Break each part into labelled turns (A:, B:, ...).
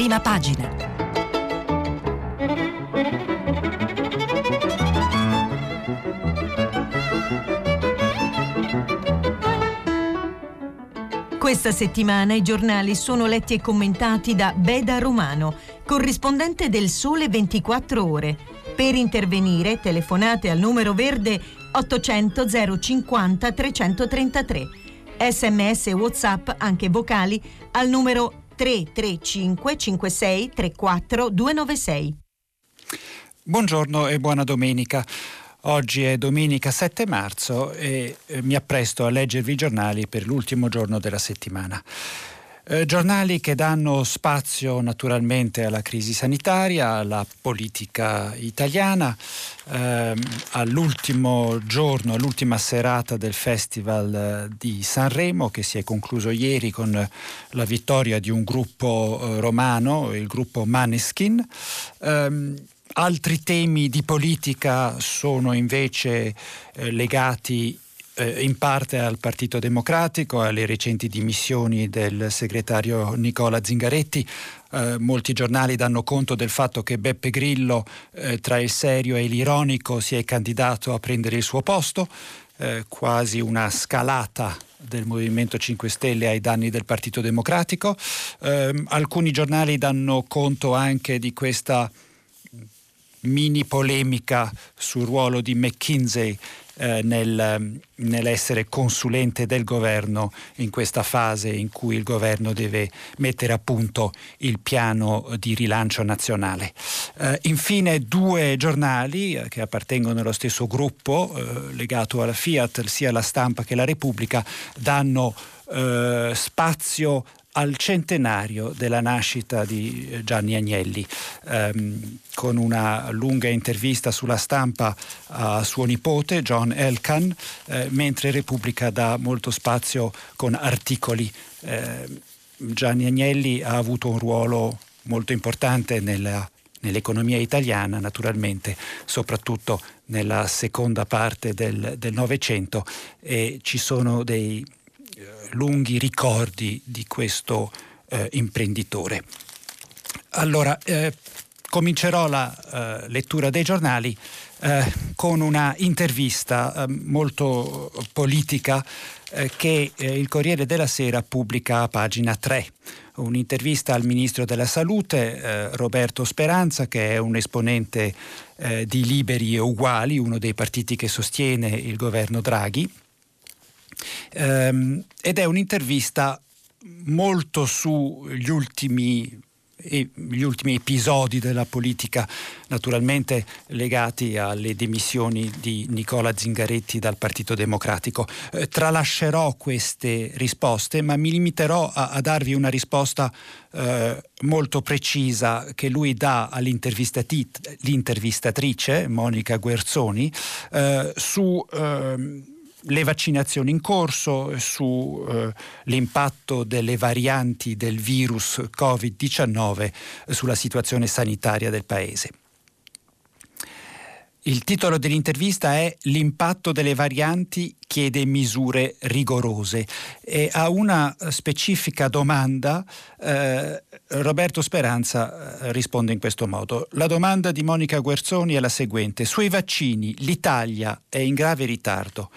A: prima pagina. Questa settimana i giornali sono letti e commentati da Beda Romano, corrispondente del Sole 24 Ore. Per intervenire telefonate al numero verde 800 050 333. Sms e WhatsApp anche vocali al numero 335 56 34 296.
B: Buongiorno e buona domenica. Oggi è domenica 7 marzo e eh, mi appresto a leggervi i giornali per l'ultimo giorno della settimana. Eh, giornali che danno spazio naturalmente alla crisi sanitaria, alla politica italiana, ehm, all'ultimo giorno, all'ultima serata del Festival eh, di Sanremo che si è concluso ieri con la vittoria di un gruppo eh, romano, il gruppo Maneskin. Ehm, Altri temi di politica sono invece eh, legati eh, in parte al Partito Democratico, alle recenti dimissioni del segretario Nicola Zingaretti. Eh, molti giornali danno conto del fatto che Beppe Grillo, eh, tra il serio e l'ironico, si è candidato a prendere il suo posto, eh, quasi una scalata del Movimento 5 Stelle ai danni del Partito Democratico. Ehm, alcuni giornali danno conto anche di questa mini polemica sul ruolo di McKinsey eh, nel, nell'essere consulente del governo in questa fase in cui il governo deve mettere a punto il piano di rilancio nazionale. Eh, infine due giornali eh, che appartengono allo stesso gruppo eh, legato alla Fiat, sia la stampa che la Repubblica, danno eh, spazio al centenario della nascita di eh, Gianni Agnelli, ehm, con una lunga intervista sulla stampa a suo nipote John Elkan, eh, mentre Repubblica dà molto spazio con articoli. Eh, Gianni Agnelli ha avuto un ruolo molto importante nella, nell'economia italiana, naturalmente, soprattutto nella seconda parte del Novecento e ci sono dei lunghi ricordi di questo eh, imprenditore. Allora, eh, comincerò la eh, lettura dei giornali eh, con una intervista eh, molto politica eh, che il Corriere della Sera pubblica a pagina 3 un'intervista al ministro della Salute eh, Roberto Speranza che è un esponente eh, di Liberi e Uguali, uno dei partiti che sostiene il governo Draghi ehm, ed è un'intervista molto sugli ultimi gli ultimi episodi della politica, naturalmente legati alle dimissioni di Nicola Zingaretti dal Partito Democratico. Eh, tralascerò queste risposte, ma mi limiterò a, a darvi una risposta eh, molto precisa che lui dà all'intervistatrice Monica Guerzoni eh, su ehm, le vaccinazioni in corso, sull'impatto eh, delle varianti del virus Covid-19 sulla situazione sanitaria del Paese. Il titolo dell'intervista è L'impatto delle varianti chiede misure rigorose e a una specifica domanda eh, Roberto Speranza eh, risponde in questo modo. La domanda di Monica Guerzoni è la seguente. Sui vaccini l'Italia è in grave ritardo.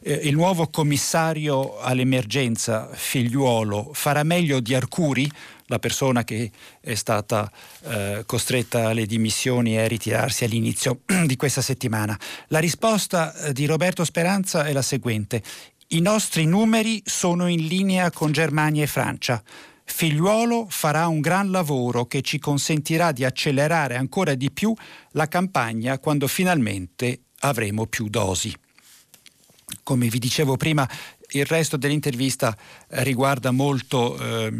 B: Eh, il nuovo commissario all'emergenza Figliuolo farà meglio di Arcuri? La persona che è stata eh, costretta alle dimissioni e a ritirarsi all'inizio di questa settimana. La risposta eh, di Roberto Speranza è la seguente. I nostri numeri sono in linea con Germania e Francia. Figliuolo farà un gran lavoro che ci consentirà di accelerare ancora di più la campagna quando finalmente avremo più dosi. Come vi dicevo prima, il resto dell'intervista riguarda molto eh,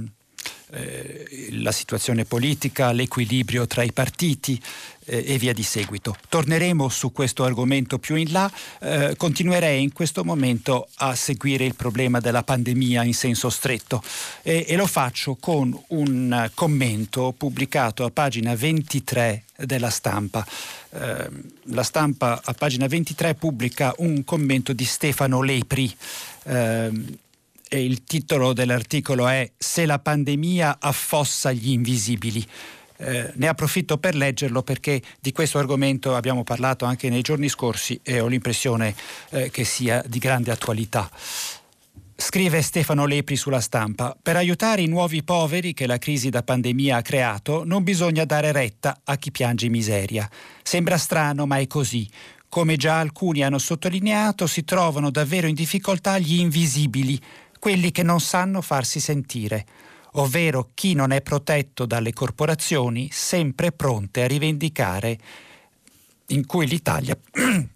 B: eh, la situazione politica, l'equilibrio tra i partiti eh, e via di seguito. Torneremo su questo argomento più in là, eh, continuerei in questo momento a seguire il problema della pandemia in senso stretto e, e lo faccio con un commento pubblicato a pagina 23 della stampa. Eh, la stampa a pagina 23 pubblica un commento di Stefano Lepri. E il titolo dell'articolo è Se la pandemia affossa gli invisibili. Eh, ne approfitto per leggerlo perché di questo argomento abbiamo parlato anche nei giorni scorsi e ho l'impressione eh, che sia di grande attualità. Scrive Stefano Lepri sulla stampa, per aiutare i nuovi poveri che la crisi da pandemia ha creato non bisogna dare retta a chi piange miseria. Sembra strano, ma è così. Come già alcuni hanno sottolineato, si trovano davvero in difficoltà gli invisibili, quelli che non sanno farsi sentire, ovvero chi non è protetto dalle corporazioni sempre pronte a rivendicare in cui l'Italia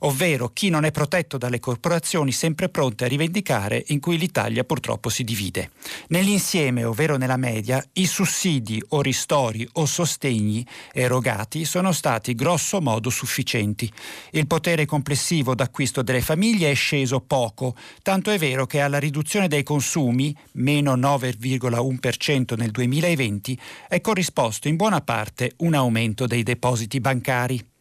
B: ovvero chi non è protetto dalle corporazioni sempre pronte a rivendicare in cui l'Italia purtroppo si divide. Nell'insieme, ovvero nella media, i sussidi o ristori o sostegni erogati sono stati grosso modo sufficienti. Il potere complessivo d'acquisto delle famiglie è sceso poco, tanto è vero che alla riduzione dei consumi, meno 9,1% nel 2020, è corrisposto in buona parte un aumento dei depositi bancari.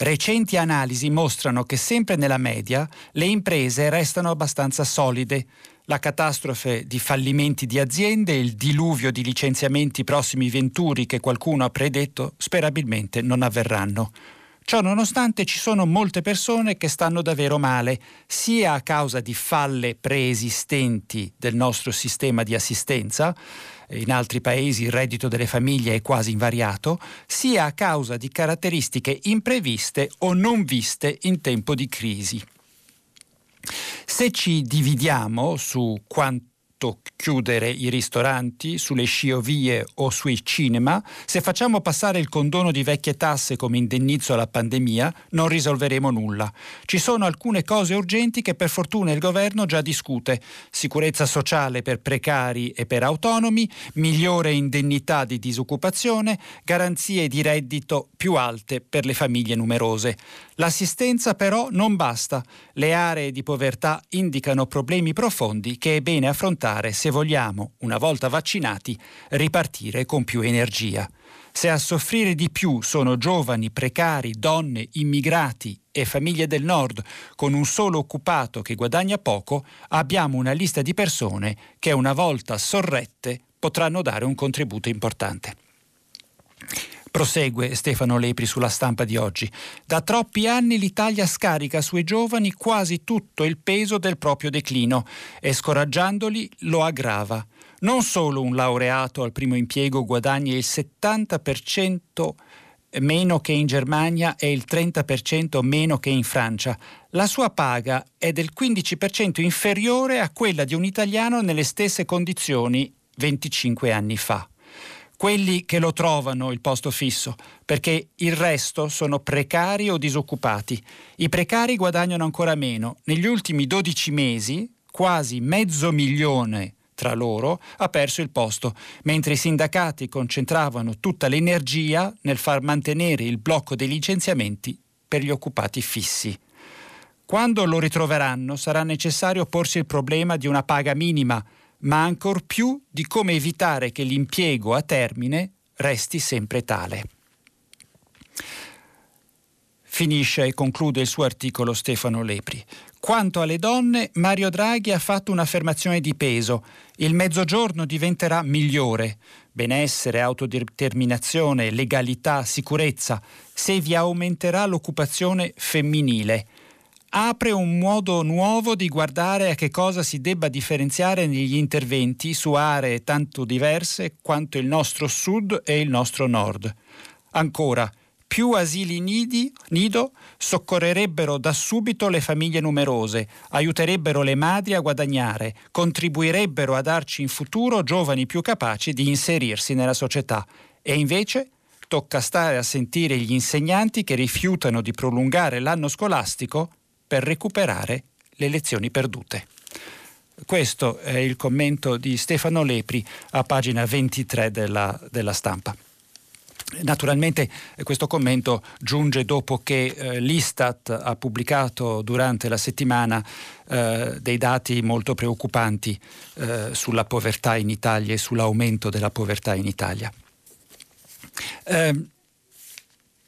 B: Recenti analisi mostrano che sempre nella media le imprese restano abbastanza solide. La catastrofe di fallimenti di aziende e il diluvio di licenziamenti prossimi venturi che qualcuno ha predetto sperabilmente non avverranno. Ciò nonostante ci sono molte persone che stanno davvero male, sia a causa di falle preesistenti del nostro sistema di assistenza, in altri paesi il reddito delle famiglie è quasi invariato, sia a causa di caratteristiche impreviste o non viste in tempo di crisi. Se ci dividiamo su quanto fatto chiudere i ristoranti, sulle sciovie o sui cinema, se facciamo passare il condono di vecchie tasse come indennizzo alla pandemia, non risolveremo nulla. Ci sono alcune cose urgenti che per fortuna il governo già discute. Sicurezza sociale per precari e per autonomi, migliore indennità di disoccupazione, garanzie di reddito più alte per le famiglie numerose. L'assistenza però non basta. Le aree di povertà indicano problemi profondi che è bene affrontare se vogliamo, una volta vaccinati, ripartire con più energia. Se a soffrire di più sono giovani, precari, donne, immigrati e famiglie del nord con un solo occupato che guadagna poco, abbiamo una lista di persone che una volta sorrette potranno dare un contributo importante. Prosegue Stefano Lepri sulla stampa di oggi. Da troppi anni l'Italia scarica sui giovani quasi tutto il peso del proprio declino e scoraggiandoli lo aggrava. Non solo un laureato al primo impiego guadagna il 70% meno che in Germania e il 30% meno che in Francia. La sua paga è del 15% inferiore a quella di un italiano nelle stesse condizioni 25 anni fa quelli che lo trovano il posto fisso, perché il resto sono precari o disoccupati. I precari guadagnano ancora meno. Negli ultimi 12 mesi, quasi mezzo milione tra loro ha perso il posto, mentre i sindacati concentravano tutta l'energia nel far mantenere il blocco dei licenziamenti per gli occupati fissi. Quando lo ritroveranno sarà necessario porsi il problema di una paga minima ma ancor più di come evitare che l'impiego a termine resti sempre tale. Finisce e conclude il suo articolo Stefano Lepri. Quanto alle donne, Mario Draghi ha fatto un'affermazione di peso. Il mezzogiorno diventerà migliore. Benessere, autodeterminazione, legalità, sicurezza, se vi aumenterà l'occupazione femminile apre un modo nuovo di guardare a che cosa si debba differenziare negli interventi su aree tanto diverse quanto il nostro sud e il nostro nord. Ancora, più asili nidi, nido soccorrerebbero da subito le famiglie numerose, aiuterebbero le madri a guadagnare, contribuirebbero a darci in futuro giovani più capaci di inserirsi nella società. E invece tocca stare a sentire gli insegnanti che rifiutano di prolungare l'anno scolastico per recuperare le lezioni perdute. Questo è il commento di Stefano Lepri a pagina 23 della, della stampa. Naturalmente questo commento giunge dopo che eh, l'Istat ha pubblicato durante la settimana eh, dei dati molto preoccupanti eh, sulla povertà in Italia e sull'aumento della povertà in Italia. Ehm,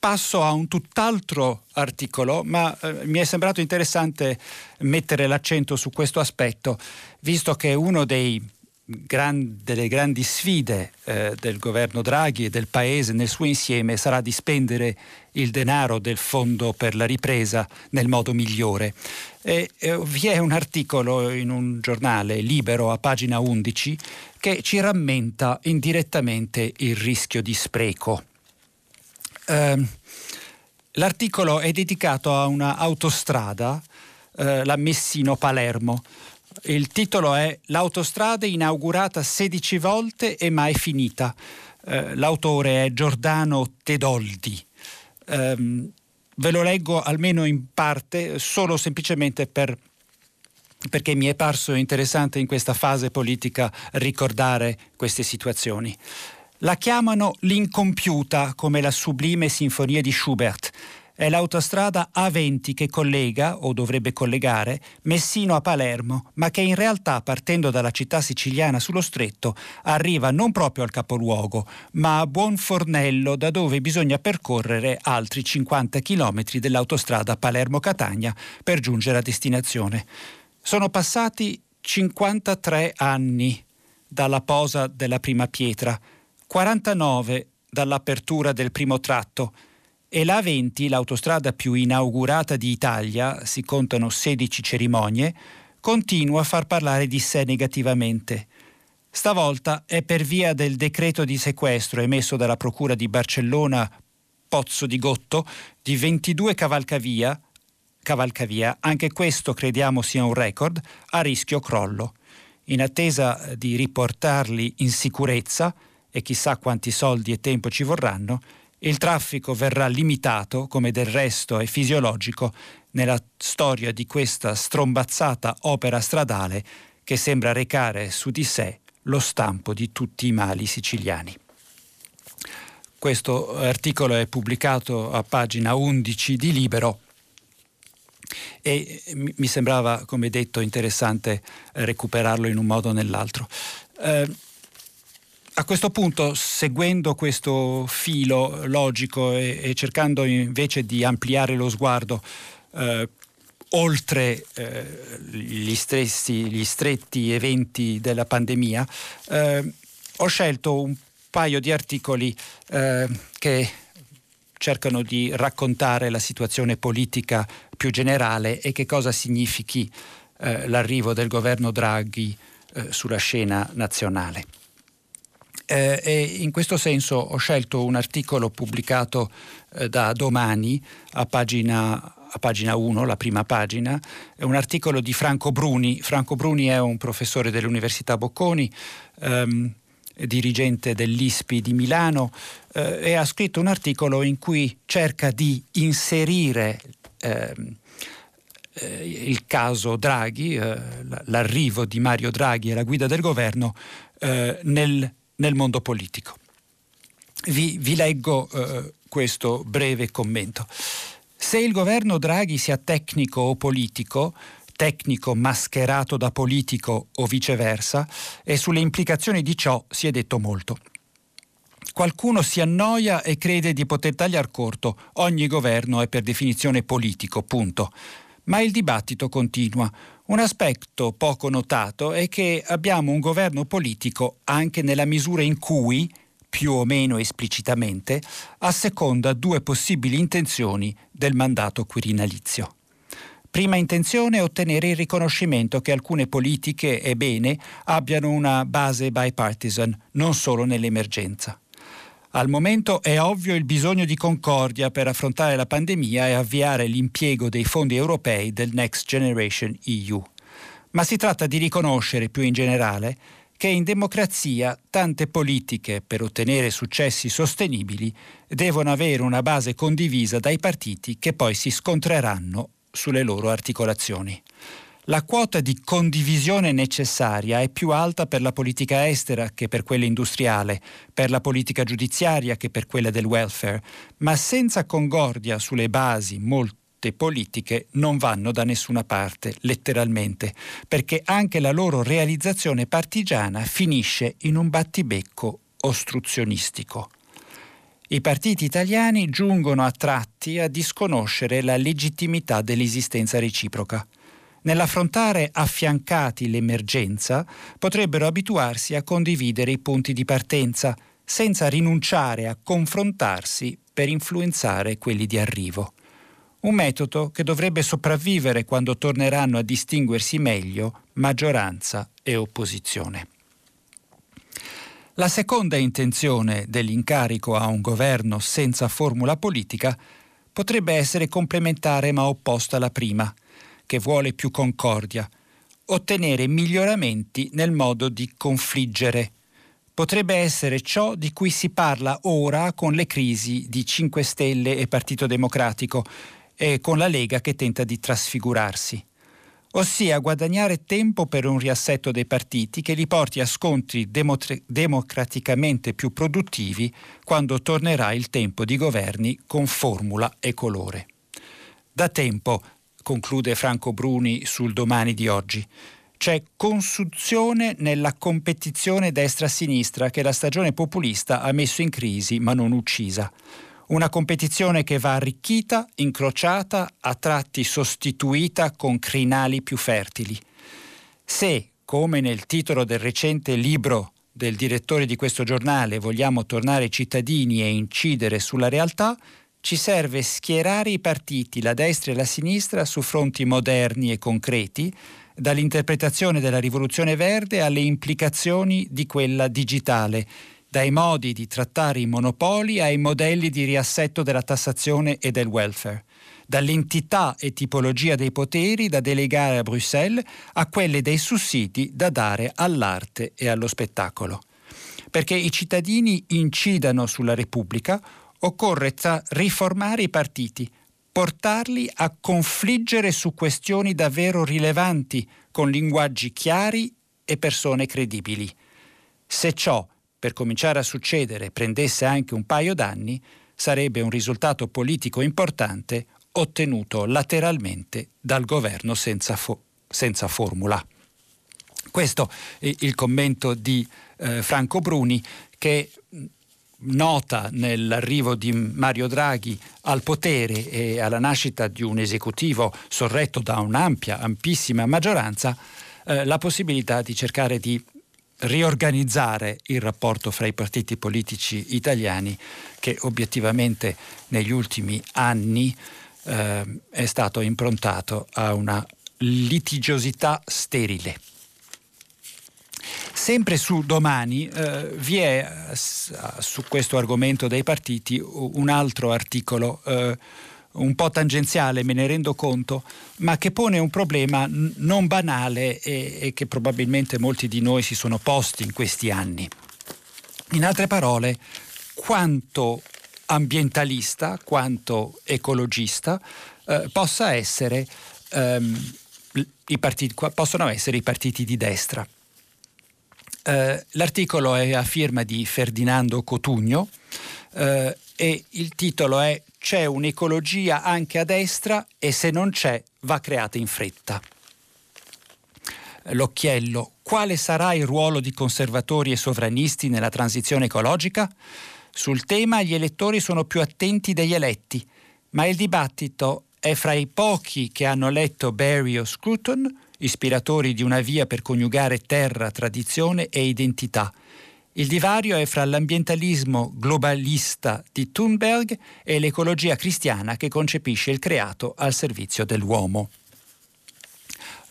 B: passo a un tutt'altro articolo, ma eh, mi è sembrato interessante mettere l'accento su questo aspetto, visto che uno dei gran, delle grandi sfide eh, del governo Draghi e del Paese nel suo insieme sarà di spendere il denaro del Fondo per la ripresa nel modo migliore. E, eh, vi è un articolo in un giornale libero a pagina 11 che ci rammenta indirettamente il rischio di spreco. Eh, l'articolo è dedicato a una autostrada, eh, la Messino-Palermo. Il titolo è L'autostrada inaugurata 16 volte e mai finita. Eh, l'autore è Giordano Tedoldi. Um, ve lo leggo almeno in parte, solo semplicemente per perché mi è parso interessante in questa fase politica ricordare queste situazioni. La chiamano l'incompiuta come la sublime sinfonia di Schubert. È l'autostrada A20 che collega, o dovrebbe collegare, Messino a Palermo, ma che in realtà, partendo dalla città siciliana sullo stretto, arriva non proprio al capoluogo, ma a Buonfornello, da dove bisogna percorrere altri 50 km dell'autostrada Palermo-Catania per giungere a destinazione. Sono passati 53 anni dalla posa della prima pietra 49 dall'apertura del primo tratto e la 20, l'autostrada più inaugurata d'Italia, si contano 16 cerimonie, continua a far parlare di sé negativamente. Stavolta è per via del decreto di sequestro emesso dalla Procura di Barcellona Pozzo di Gotto di 22 cavalcavia, cavalcavia, anche questo crediamo sia un record, a rischio crollo. In attesa di riportarli in sicurezza, e chissà quanti soldi e tempo ci vorranno, il traffico verrà limitato, come del resto è fisiologico, nella storia di questa strombazzata opera stradale che sembra recare su di sé lo stampo di tutti i mali siciliani. Questo articolo è pubblicato a pagina 11 di Libero e mi sembrava, come detto, interessante recuperarlo in un modo o nell'altro. Eh, a questo punto, seguendo questo filo logico e, e cercando invece di ampliare lo sguardo eh, oltre eh, gli, stressi, gli, stretti eventi della pandemia, eh, ho scelto un paio di articoli eh, che cercano di raccontare la situazione politica più generale e che cosa significhi eh, l'arrivo del governo Draghi eh, sulla scena nazionale. Eh, e in questo senso ho scelto un articolo pubblicato eh, da domani a pagina, a pagina 1, la prima pagina, è un articolo di Franco Bruni. Franco Bruni è un professore dell'Università Bocconi, ehm, dirigente dell'ISPI di Milano, eh, e ha scritto un articolo in cui cerca di inserire ehm, eh, il caso Draghi, eh, l'arrivo di Mario Draghi alla guida del governo, eh, nel nel mondo politico. Vi, vi leggo eh, questo breve commento. Se il governo Draghi sia tecnico o politico, tecnico mascherato da politico o viceversa, e sulle implicazioni di ciò si è detto molto. Qualcuno si annoia e crede di poter tagliar corto. Ogni governo è per definizione politico, punto. Ma il dibattito continua. Un aspetto poco notato è che abbiamo un governo politico anche nella misura in cui, più o meno esplicitamente, asseconda due possibili intenzioni del mandato quirinalizio. Prima intenzione è ottenere il riconoscimento che alcune politiche, e bene, abbiano una base bipartisan, non solo nell'emergenza. Al momento è ovvio il bisogno di concordia per affrontare la pandemia e avviare l'impiego dei fondi europei del Next Generation EU. Ma si tratta di riconoscere più in generale che in democrazia tante politiche per ottenere successi sostenibili devono avere una base condivisa dai partiti che poi si scontreranno sulle loro articolazioni la quota di condivisione necessaria è più alta per la politica estera che per quella industriale, per la politica giudiziaria che per quella del welfare, ma senza concordia sulle basi molte politiche non vanno da nessuna parte, letteralmente, perché anche la loro realizzazione partigiana finisce in un battibecco ostruzionistico. I partiti italiani giungono a tratti a disconoscere la legittimità dell'esistenza reciproca. Nell'affrontare affiancati l'emergenza, potrebbero abituarsi a condividere i punti di partenza, senza rinunciare a confrontarsi per influenzare quelli di arrivo. Un metodo che dovrebbe sopravvivere quando torneranno a distinguersi meglio maggioranza e opposizione. La seconda intenzione dell'incarico a un governo senza formula politica potrebbe essere complementare ma opposta alla prima, che vuole più concordia, ottenere miglioramenti nel modo di confliggere. Potrebbe essere ciò di cui si parla ora con le crisi di 5 Stelle e Partito Democratico e con la Lega che tenta di trasfigurarsi ossia guadagnare tempo per un riassetto dei partiti che li porti a scontri demot- democraticamente più produttivi quando tornerà il tempo di governi con formula e colore. Da tempo, conclude Franco Bruni sul domani di oggi, c'è consunzione nella competizione destra-sinistra che la stagione populista ha messo in crisi ma non uccisa. Una competizione che va arricchita, incrociata, a tratti sostituita con crinali più fertili. Se, come nel titolo del recente libro del direttore di questo giornale, vogliamo tornare cittadini e incidere sulla realtà, ci serve schierare i partiti, la destra e la sinistra, su fronti moderni e concreti, dall'interpretazione della rivoluzione verde alle implicazioni di quella digitale dai modi di trattare i monopoli ai modelli di riassetto della tassazione e del welfare, dall'entità e tipologia dei poteri da delegare a Bruxelles a quelle dei sussidi da dare all'arte e allo spettacolo. Perché i cittadini incidano sulla Repubblica, occorre tra- riformare i partiti, portarli a confliggere su questioni davvero rilevanti, con linguaggi chiari e persone credibili. Se ciò per cominciare a succedere prendesse anche un paio d'anni, sarebbe un risultato politico importante ottenuto lateralmente dal governo senza, fo- senza formula. Questo è il commento di eh, Franco Bruni che nota nell'arrivo di Mario Draghi al potere e alla nascita di un esecutivo sorretto da un'ampia, ampissima maggioranza, eh, la possibilità di cercare di riorganizzare il rapporto fra i partiti politici italiani che obiettivamente negli ultimi anni eh, è stato improntato a una litigiosità sterile. Sempre su domani eh, vi è eh, su questo argomento dei partiti un altro articolo eh, un po' tangenziale, me ne rendo conto, ma che pone un problema non banale e-, e che probabilmente molti di noi si sono posti in questi anni. In altre parole, quanto ambientalista, quanto ecologista eh, essere, ehm, partiti, possono essere i partiti di destra. Eh, l'articolo è a firma di Ferdinando Cotugno eh, e il titolo è c'è un'ecologia anche a destra e se non c'è va creata in fretta. L'occhiello, quale sarà il ruolo di conservatori e sovranisti nella transizione ecologica? Sul tema gli elettori sono più attenti degli eletti, ma il dibattito è fra i pochi che hanno letto Barry o Scruton, ispiratori di una via per coniugare terra, tradizione e identità, il divario è fra l'ambientalismo globalista di Thunberg e l'ecologia cristiana che concepisce il creato al servizio dell'uomo.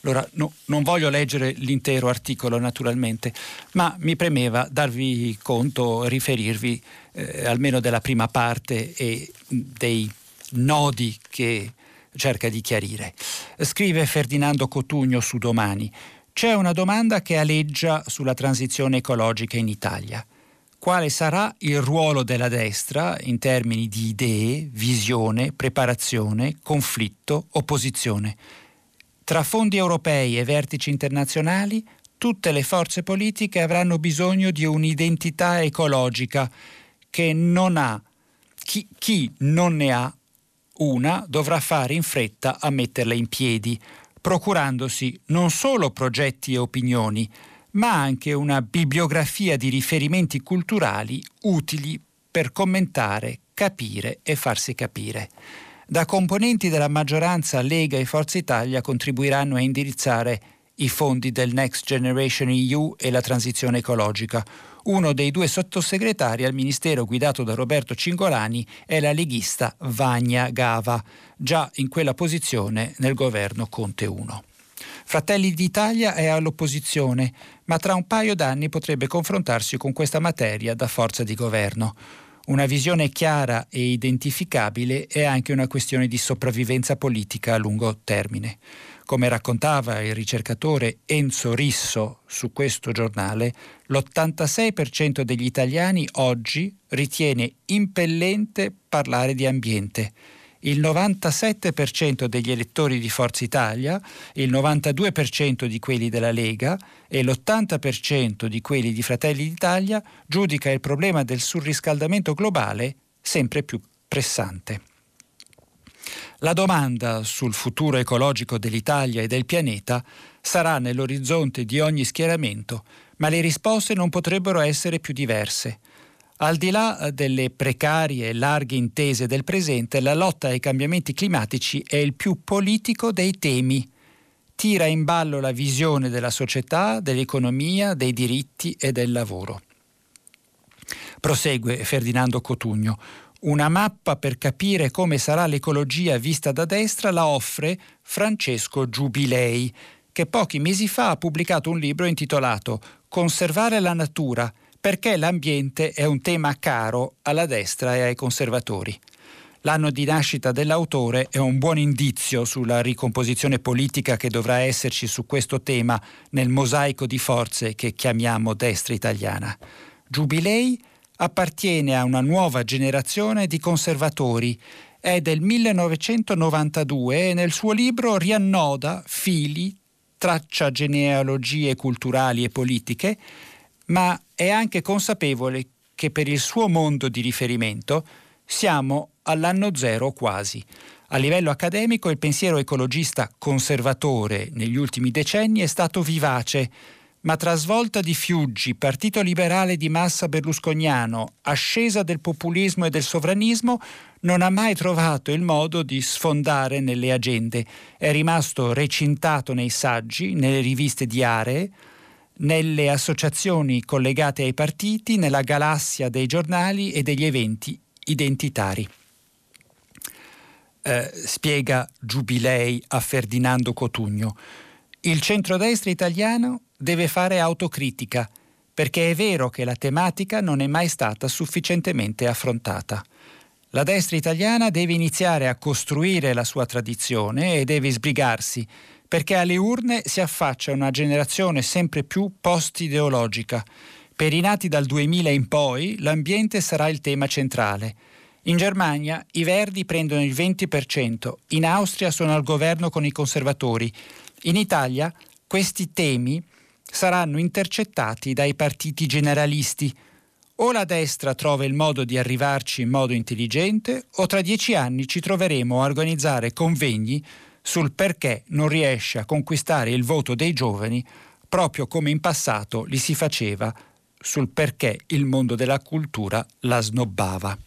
B: Allora, no, non voglio leggere l'intero articolo naturalmente, ma mi premeva darvi conto, riferirvi eh, almeno della prima parte e dei nodi che cerca di chiarire. Scrive Ferdinando Cotugno su Domani. C'è una domanda che aleggia sulla transizione ecologica in Italia. Quale sarà il ruolo della destra in termini di idee, visione, preparazione, conflitto, opposizione? Tra fondi europei e vertici internazionali, tutte le forze politiche avranno bisogno di un'identità ecologica che non ha. Chi, chi non ne ha una dovrà fare in fretta a metterla in piedi procurandosi non solo progetti e opinioni, ma anche una bibliografia di riferimenti culturali utili per commentare, capire e farsi capire. Da componenti della maggioranza Lega e Forza Italia contribuiranno a indirizzare i fondi del Next Generation EU e la transizione ecologica. Uno dei due sottosegretari al Ministero guidato da Roberto Cingolani è la leghista Vagna Gava, già in quella posizione nel governo Conte 1. Fratelli d'Italia è all'opposizione, ma tra un paio d'anni potrebbe confrontarsi con questa materia da forza di governo. Una visione chiara e identificabile è anche una questione di sopravvivenza politica a lungo termine. Come raccontava il ricercatore Enzo Risso su questo giornale, l'86% degli italiani oggi ritiene impellente parlare di ambiente. Il 97% degli elettori di Forza Italia, il 92% di quelli della Lega e l'80% di quelli di Fratelli d'Italia giudica il problema del surriscaldamento globale sempre più pressante. La domanda sul futuro ecologico dell'Italia e del pianeta sarà nell'orizzonte di ogni schieramento, ma le risposte non potrebbero essere più diverse. Al di là delle precarie e larghe intese del presente, la lotta ai cambiamenti climatici è il più politico dei temi. Tira in ballo la visione della società, dell'economia, dei diritti e del lavoro. Prosegue Ferdinando Cotugno. Una mappa per capire come sarà l'ecologia vista da destra la offre Francesco Giubilei, che pochi mesi fa ha pubblicato un libro intitolato Conservare la natura, perché l'ambiente è un tema caro alla destra e ai conservatori. L'anno di nascita dell'autore è un buon indizio sulla ricomposizione politica che dovrà esserci su questo tema nel mosaico di forze che chiamiamo destra italiana. Giubilei appartiene a una nuova generazione di conservatori. È del 1992 e nel suo libro riannoda fili, traccia genealogie culturali e politiche, ma è anche consapevole che per il suo mondo di riferimento siamo all'anno zero quasi. A livello accademico il pensiero ecologista conservatore negli ultimi decenni è stato vivace, ma tra svolta di Fiuggi, partito liberale di massa berlusconiano, ascesa del populismo e del sovranismo, non ha mai trovato il modo di sfondare nelle agende. È rimasto recintato nei saggi, nelle riviste di aree, nelle associazioni collegate ai partiti, nella galassia dei giornali e degli eventi identitari. Eh, spiega Giubilei a Ferdinando Cotugno. Il centrodestra italiano deve fare autocritica, perché è vero che la tematica non è mai stata sufficientemente affrontata. La destra italiana deve iniziare a costruire la sua tradizione e deve sbrigarsi, perché alle urne si affaccia una generazione sempre più post-ideologica. Per i nati dal 2000 in poi l'ambiente sarà il tema centrale. In Germania i Verdi prendono il 20%, in Austria sono al governo con i conservatori. In Italia questi temi saranno intercettati dai partiti generalisti. O la destra trova il modo di arrivarci in modo intelligente, o tra dieci anni ci troveremo a organizzare convegni sul perché non riesce a conquistare il voto dei giovani, proprio come in passato li si faceva sul perché il mondo della cultura la snobbava.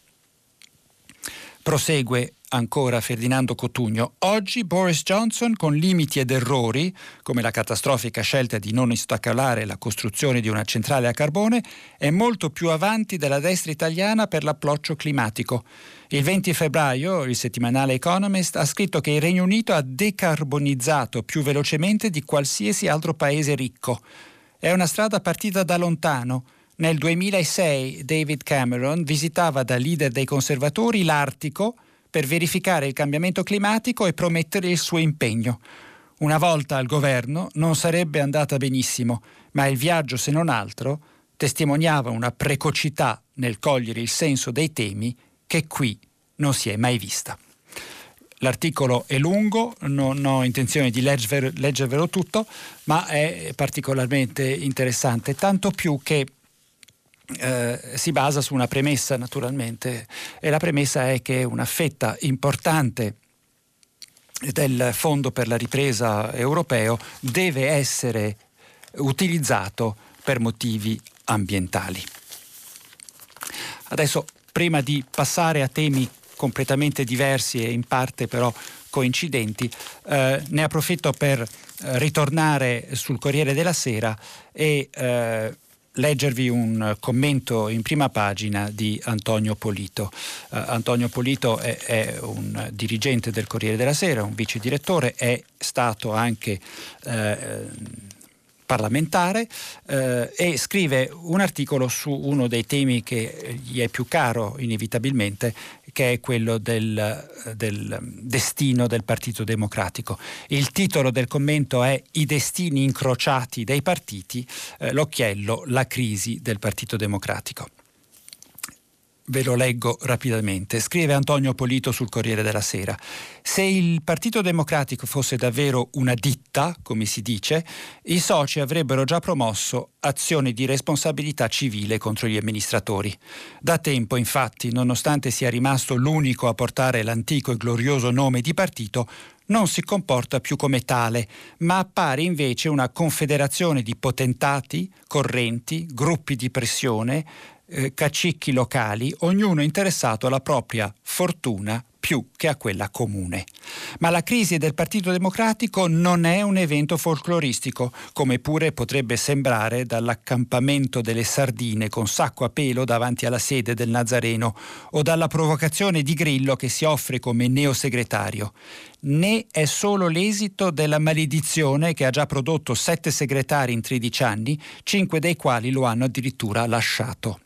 B: Prosegue ancora Ferdinando Cotugno. Oggi Boris Johnson, con limiti ed errori, come la catastrofica scelta di non ostacolare la costruzione di una centrale a carbone, è molto più avanti della destra italiana per l'approccio climatico. Il 20 febbraio il settimanale Economist ha scritto che il Regno Unito ha decarbonizzato più velocemente di qualsiasi altro paese ricco. È una strada partita da lontano. Nel 2006 David Cameron visitava da leader dei conservatori l'Artico per verificare il cambiamento climatico e promettere il suo impegno. Una volta al governo non sarebbe andata benissimo, ma il viaggio, se non altro, testimoniava una precocità nel cogliere il senso dei temi che qui non si è mai vista. L'articolo è lungo, non ho intenzione di legger, leggervelo tutto, ma è particolarmente interessante, tanto più che eh, si basa su una premessa naturalmente e la premessa è che una fetta importante del Fondo per la ripresa europeo deve essere utilizzato per motivi ambientali. Adesso prima di passare a temi completamente diversi e in parte però coincidenti, eh, ne approfitto per eh, ritornare sul Corriere della Sera e eh, leggervi un commento in prima pagina di Antonio Polito. Uh, Antonio Polito è, è, un dirigente del Corriere della Sera, un vice direttore, è stato anche eh, parlamentare eh, e scrive un articolo su uno dei temi che gli è più caro inevitabilmente, che è quello del, del, destino del Partito Democratico. Il titolo del commento è I destini incrociati dei partiti, eh, l'occhiello, la crisi del Partito Democratico. Ve lo leggo rapidamente. Scrive Antonio Polito sul Corriere della Sera. Se il Partito Democratico fosse davvero una ditta, come si dice, i soci avrebbero già promosso azioni di responsabilità civile contro gli amministratori. Da tempo, infatti, nonostante sia rimasto l'unico a portare l'antico e glorioso nome di partito, non si comporta più come tale, ma appare invece una confederazione di potentati, correnti, gruppi di pressione, eh, cacicchi locali, ognuno interessato alla propria fortuna più che a quella comune. Ma la crisi del Partito Democratico non è un evento folcloristico, come pure potrebbe sembrare dall'accampamento delle sardine con sacco a pelo davanti alla sede del Nazareno o dalla provocazione di Grillo che si offre come neosegretario. Né è solo l'esito della maledizione che ha già prodotto sette segretari in 13 anni, cinque dei quali lo hanno addirittura lasciato.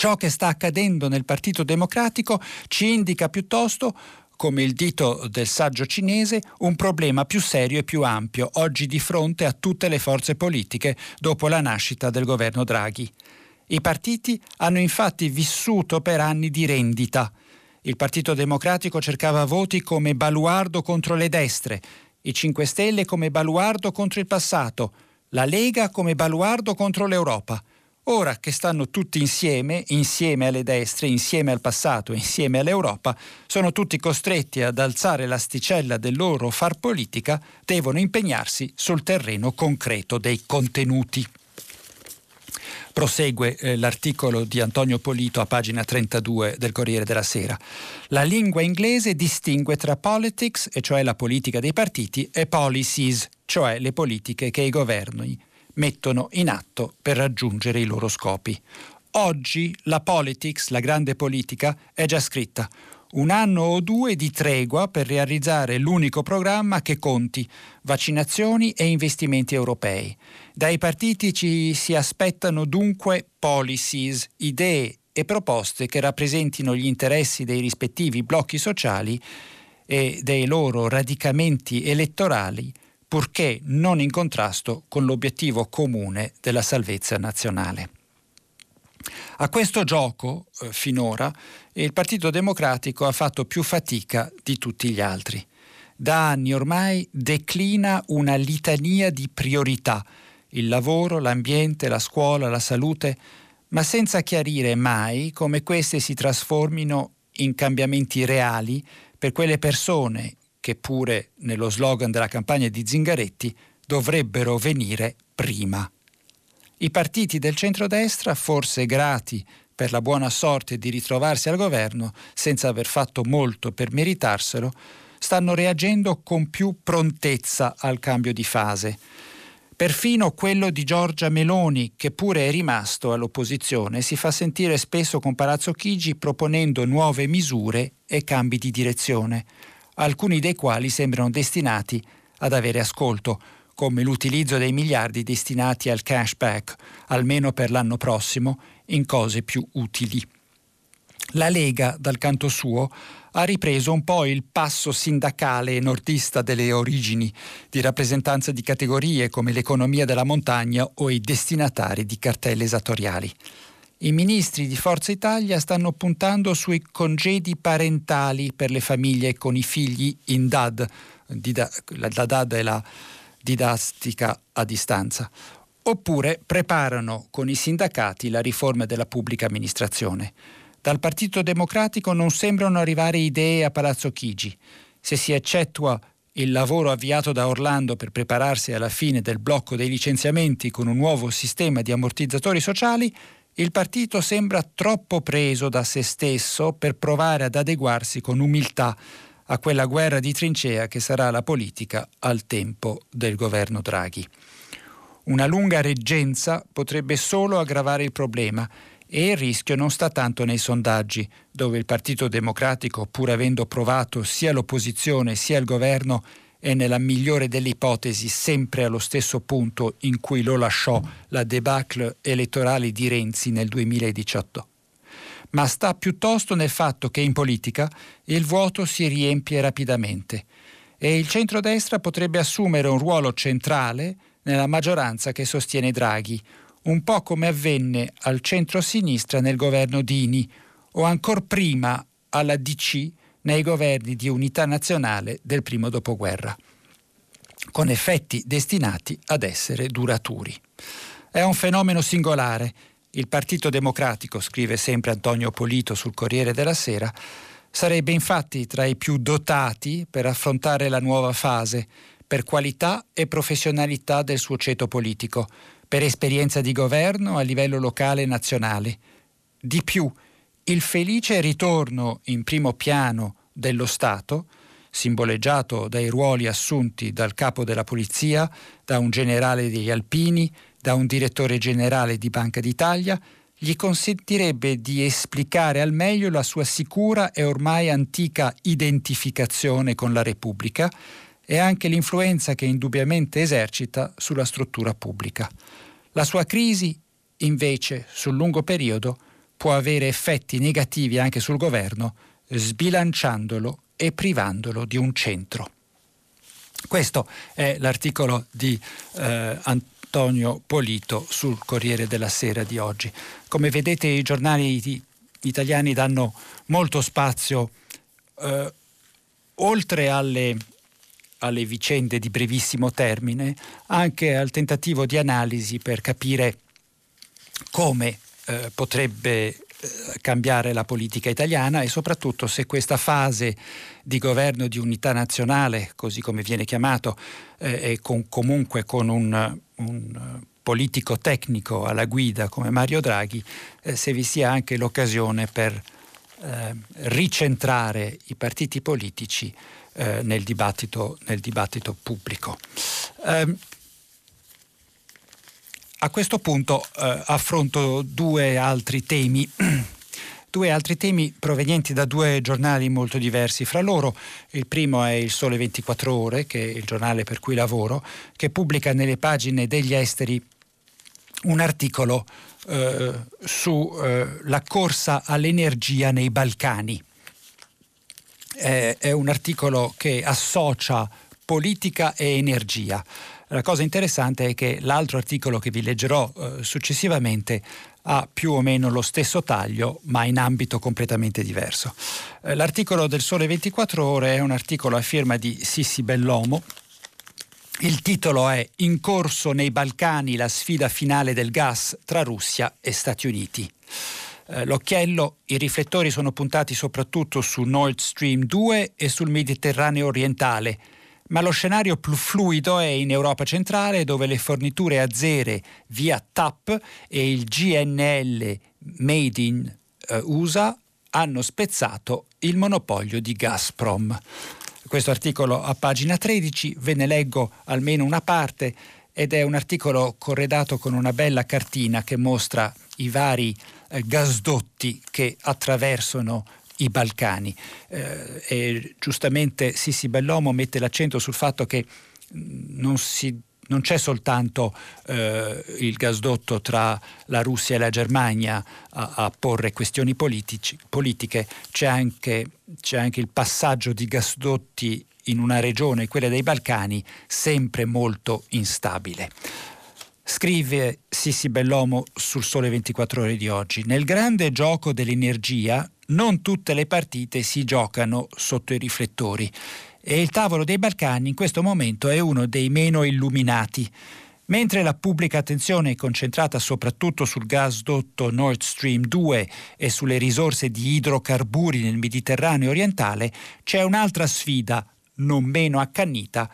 B: Ciò che sta accadendo nel Partito Democratico ci indica piuttosto come il dito del saggio cinese, un problema più serio e più ampio, oggi di fronte a tutte le forze politiche dopo la nascita del governo Draghi. I partiti hanno infatti vissuto per anni di rendita. Il Partito Democratico cercava voti come baluardo contro le destre, i 5 Stelle come baluardo contro il passato, la Lega come baluardo contro l'Europa. Ora che stanno tutti insieme, insieme alle destre, insieme al passato, insieme all'Europa, sono tutti costretti ad alzare l'asticella del loro far politica, devono impegnarsi sul terreno concreto dei contenuti. Prosegue eh, l'articolo di Antonio Polito a pagina 32 del Corriere della Sera. La lingua inglese distingue tra politics, e cioè la politica dei partiti, e policies, cioè le politiche che i governi mettono in atto per raggiungere i loro scopi. Oggi la politics, la grande politica, è già scritta. Un anno o due di tregua per realizzare l'unico programma che conti, vaccinazioni e investimenti europei. Dai partiti ci si aspettano dunque policies, idee e proposte che rappresentino gli interessi dei rispettivi blocchi sociali e dei loro radicamenti elettorali purché non in contrasto con l'obiettivo comune della salvezza nazionale. A questo gioco, eh, finora, il Partito Democratico ha fatto più fatica di tutti gli altri. Da anni ormai declina una litania di priorità, il lavoro, l'ambiente, la scuola, la salute, ma senza chiarire mai come queste si trasformino in cambiamenti reali per quelle persone che pure nello slogan della campagna di Zingaretti dovrebbero venire prima. I partiti del centrodestra, forse grati per la buona sorte di ritrovarsi al governo senza aver fatto molto per meritarselo, stanno reagendo con più prontezza al cambio di fase. Perfino quello di Giorgia Meloni, che pure è rimasto all'opposizione, si fa sentire spesso con Palazzo Chigi proponendo nuove misure e cambi di direzione alcuni dei quali sembrano destinati ad avere ascolto, come l'utilizzo dei miliardi destinati al cashback, almeno per l'anno prossimo, in cose più utili. La Lega, dal canto suo, ha ripreso un po' il passo sindacale e nordista delle origini, di rappresentanza di categorie come l'economia della montagna o i destinatari di cartelle esattoriali. I ministri di Forza Italia stanno puntando sui congedi parentali per le famiglie con i figli in DAD. La DAD è la didattica a distanza. Oppure preparano con i sindacati la riforma della pubblica amministrazione. Dal Partito Democratico non sembrano arrivare idee a Palazzo Chigi. Se si eccettua il lavoro avviato da Orlando per prepararsi alla fine del blocco dei licenziamenti con un nuovo sistema di ammortizzatori sociali, il partito sembra troppo preso da se stesso per provare ad adeguarsi con umiltà a quella guerra di trincea che sarà la politica al tempo del governo Draghi. Una lunga reggenza potrebbe solo aggravare il problema e il rischio non sta tanto nei sondaggi, dove il Partito Democratico, pur avendo provato sia l'opposizione sia il governo, è nella migliore delle ipotesi sempre allo stesso punto in cui lo lasciò la debacle elettorale di Renzi nel 2018. Ma sta piuttosto nel fatto che in politica il vuoto si riempie rapidamente e il centrodestra potrebbe assumere un ruolo centrale nella maggioranza che sostiene Draghi, un po' come avvenne al centro-sinistra nel governo Dini o ancora prima alla DC nei governi di unità nazionale del primo dopoguerra, con effetti destinati ad essere duraturi. È un fenomeno singolare. Il Partito Democratico, scrive sempre Antonio Polito sul Corriere della Sera, sarebbe infatti tra i più dotati per affrontare la nuova fase, per qualità e professionalità del suo ceto politico, per esperienza di governo a livello locale e nazionale. Di più, il felice ritorno in primo piano dello Stato, simboleggiato dai ruoli assunti dal capo della polizia, da un generale degli Alpini, da un direttore generale di Banca d'Italia, gli consentirebbe di esplicare al meglio la sua sicura e ormai antica identificazione con la Repubblica e anche l'influenza che indubbiamente esercita sulla struttura pubblica. La sua crisi, invece, sul lungo periodo, può avere effetti negativi anche sul governo, sbilanciandolo e privandolo di un centro. Questo è l'articolo di eh, Antonio Polito sul Corriere della Sera di oggi. Come vedete i giornali italiani danno molto spazio eh, oltre alle, alle vicende di brevissimo termine, anche al tentativo di analisi per capire come eh, potrebbe eh, cambiare la politica italiana e soprattutto se questa fase di governo di unità nazionale, così come viene chiamato, eh, e con, comunque con un, un, politico tecnico alla guida come Mario Draghi, eh, se vi sia anche l'occasione per eh, ricentrare i partiti politici eh, nel dibattito, nel, dibattito, pubblico. A questo punto eh, affronto due altri temi. due altri temi provenienti da due giornali molto diversi fra loro. Il primo è Il Sole 24 Ore, che è il giornale per cui lavoro, che pubblica nelle pagine degli esteri un articolo eh, sulla eh, corsa all'energia nei Balcani. Eh, è un articolo che associa politica e energia. La cosa interessante è che l'altro articolo che vi leggerò eh, successivamente ha più o meno lo stesso taglio, ma in ambito completamente diverso. Eh, l'articolo del Sole 24 Ore è un articolo a firma di Sissi Bellomo. Il titolo è In corso nei Balcani la sfida finale del gas tra Russia e Stati Uniti. Eh, l'occhiello, i riflettori sono puntati soprattutto su Nord Stream 2 e sul Mediterraneo orientale ma lo scenario più fluido è in Europa centrale dove le forniture azere via TAP e il GNL Made in uh, USA hanno spezzato il monopolio di Gazprom. Questo articolo a pagina 13, ve ne leggo almeno una parte ed è un articolo corredato con una bella cartina che mostra i vari eh, gasdotti che attraversano i Balcani. Eh, e giustamente Sissi Bellomo mette l'accento sul fatto che non si non c'è soltanto eh, il gasdotto tra la Russia e la Germania a, a porre questioni politici, politiche, c'è anche, c'è anche, il passaggio di gasdotti in una regione, quella dei Balcani, sempre molto instabile. Scrive Sissi Bellomo sul Sole 24 ore di oggi, nel grande gioco dell'energia non tutte le partite si giocano sotto i riflettori e il tavolo dei Balcani in questo momento è uno dei meno illuminati. Mentre la pubblica attenzione è concentrata soprattutto sul gasdotto Nord Stream 2 e sulle risorse di idrocarburi nel Mediterraneo orientale, c'è un'altra sfida, non meno accannita,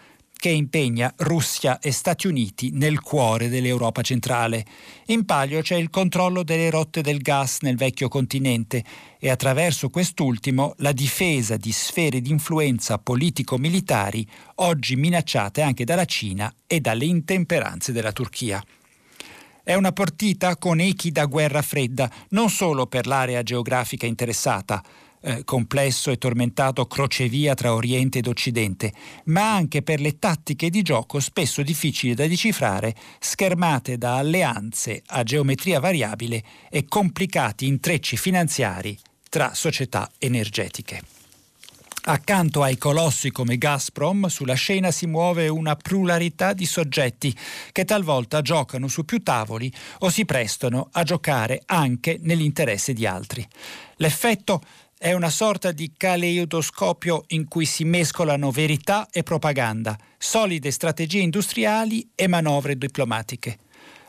B: che impegna Russia e Stati Uniti nel cuore dell'Europa centrale. In palio c'è il controllo delle rotte del gas nel vecchio continente e attraverso quest'ultimo la difesa di sfere di influenza politico-militari oggi minacciate anche dalla Cina e dalle intemperanze della Turchia. È una partita con echi da guerra fredda, non solo per l'area geografica interessata, eh, complesso e tormentato crocevia tra Oriente ed Occidente, ma anche per le tattiche di gioco spesso difficili da decifrare, schermate da alleanze a geometria variabile e complicati intrecci finanziari tra società energetiche. Accanto ai colossi come Gazprom, sulla scena si muove una pluralità di soggetti che talvolta giocano su più tavoli o si prestano a giocare anche nell'interesse di altri. L'effetto è una sorta di caleidoscopio in cui si mescolano verità e propaganda, solide strategie industriali e manovre diplomatiche.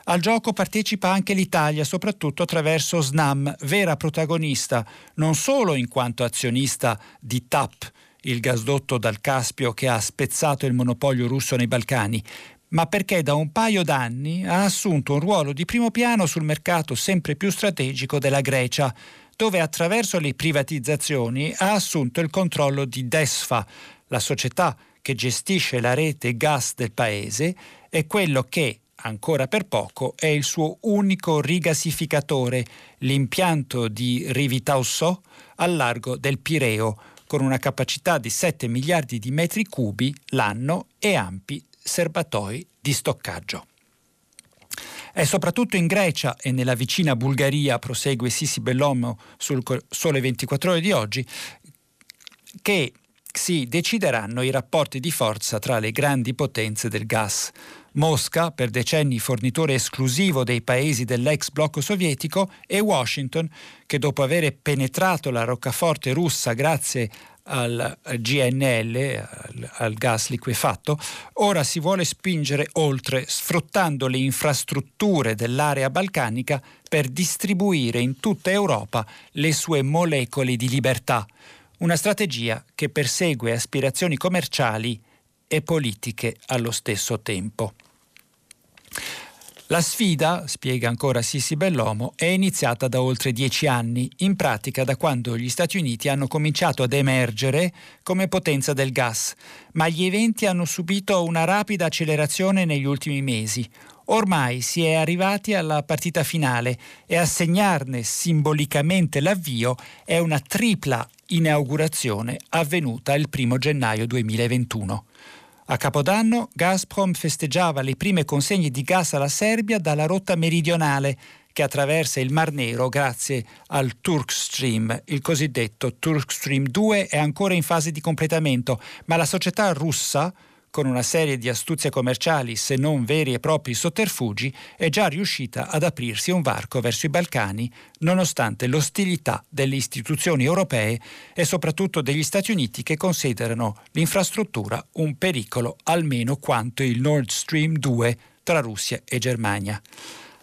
B: Al gioco partecipa anche l'Italia, soprattutto attraverso SNAM, vera protagonista, non solo in quanto azionista di TAP, il gasdotto dal Caspio che ha spezzato il monopolio russo nei Balcani, ma perché da un paio d'anni ha assunto un ruolo di primo piano sul mercato sempre più strategico della Grecia, dove attraverso le privatizzazioni ha assunto il controllo di Desfa, la società che gestisce la rete gas del paese e quello che, ancora per poco, è il suo unico rigasificatore, l'impianto di Rivitausso al largo del Pireo, con una capacità di 7 miliardi di metri cubi l'anno e ampi serbatoi di stoccaggio. È soprattutto in Grecia e nella vicina Bulgaria, prosegue Sissi Bellomo sul Sole 24 ore di oggi, che si decideranno i rapporti di forza tra le grandi potenze del gas. Mosca, per decenni fornitore esclusivo dei paesi dell'ex blocco sovietico, e Washington, che dopo aver penetrato la roccaforte russa grazie al GNL, al, al, gas liquefatto, ora si vuole spingere oltre sfruttando le infrastrutture dell'area balcanica per distribuire in tutta Europa le sue molecole di libertà, una strategia che persegue aspirazioni commerciali e politiche allo stesso tempo. La sfida, spiega ancora Sissi Bellomo, è iniziata da oltre dieci anni, in pratica da quando gli Stati Uniti hanno cominciato ad emergere come potenza del gas, ma gli eventi hanno subito una rapida accelerazione negli ultimi mesi. Ormai si è arrivati alla partita finale e a segnarne simbolicamente l'avvio è una tripla inaugurazione avvenuta il 1 gennaio 2021. A Capodanno Gazprom festeggiava le prime consegne di gas alla Serbia dalla rotta meridionale che attraversa il Mar Nero grazie al Turk Stream. Il cosiddetto Turk Stream 2 è ancora in fase di completamento, ma la società russa con una serie di astuzie commerciali, se non veri e propri sotterfugi, è già riuscita ad aprirsi un varco verso i Balcani, nonostante l'ostilità delle istituzioni europee e soprattutto degli Stati Uniti che considerano l'infrastruttura un pericolo almeno quanto il Nord Stream 2 tra Russia e Germania.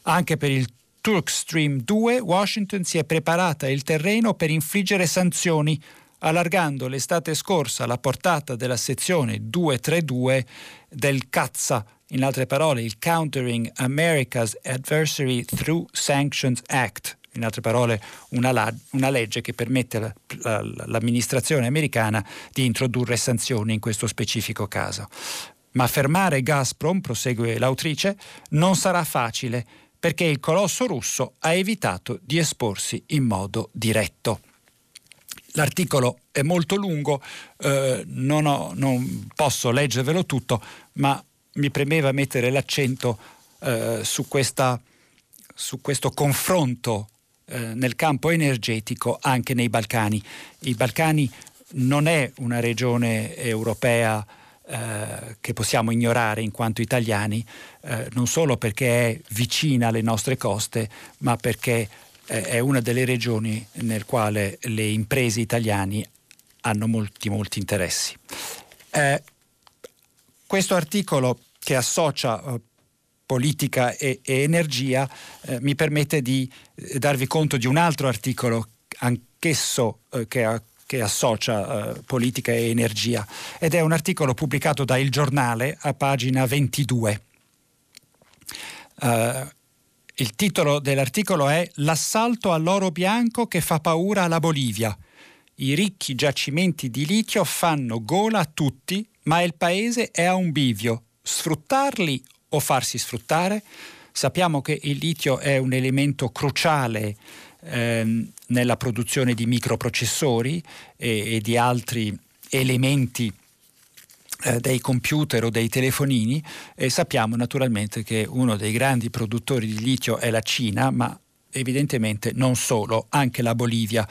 B: Anche per il Turk Stream 2 Washington si è preparata il terreno per infliggere sanzioni allargando l'estate scorsa la portata della sezione 232 del CAZZA, in altre parole il Countering America's Adversary Through Sanctions Act, in altre parole una, la, una legge che permette all'amministrazione americana di introdurre sanzioni in questo specifico caso. Ma fermare Gazprom, prosegue l'autrice, non sarà facile perché il colosso russo ha evitato di esporsi in modo diretto. L'articolo è molto lungo, eh, non, ho, non, posso leggervelo tutto, ma mi premeva mettere l'accento eh, su, questa, su, questo confronto eh, nel campo energetico anche nei Balcani. I Balcani non è una regione europea eh, che possiamo ignorare in quanto italiani, eh, non solo perché è vicina alle nostre coste, ma perché è una delle regioni nel quale le imprese italiane hanno molti, molti interessi. Eh, questo articolo che associa eh, politica e, e energia eh, mi permette di eh, darvi conto di un altro articolo, anch'esso eh, che ha che associa eh, politica e energia ed è un articolo pubblicato da Il Giornale a pagina 22. Uh, eh, il titolo dell'articolo è L'assalto all'oro bianco che fa paura alla Bolivia. I ricchi giacimenti di litio fanno gola a tutti, ma il paese è a un bivio. Sfruttarli o farsi sfruttare? Sappiamo che il litio è un elemento cruciale ehm, nella produzione di microprocessori e, e di altri elementi dei computer o dei telefonini e sappiamo naturalmente che uno dei grandi produttori di litio è la Cina, ma evidentemente non solo, anche la Bolivia.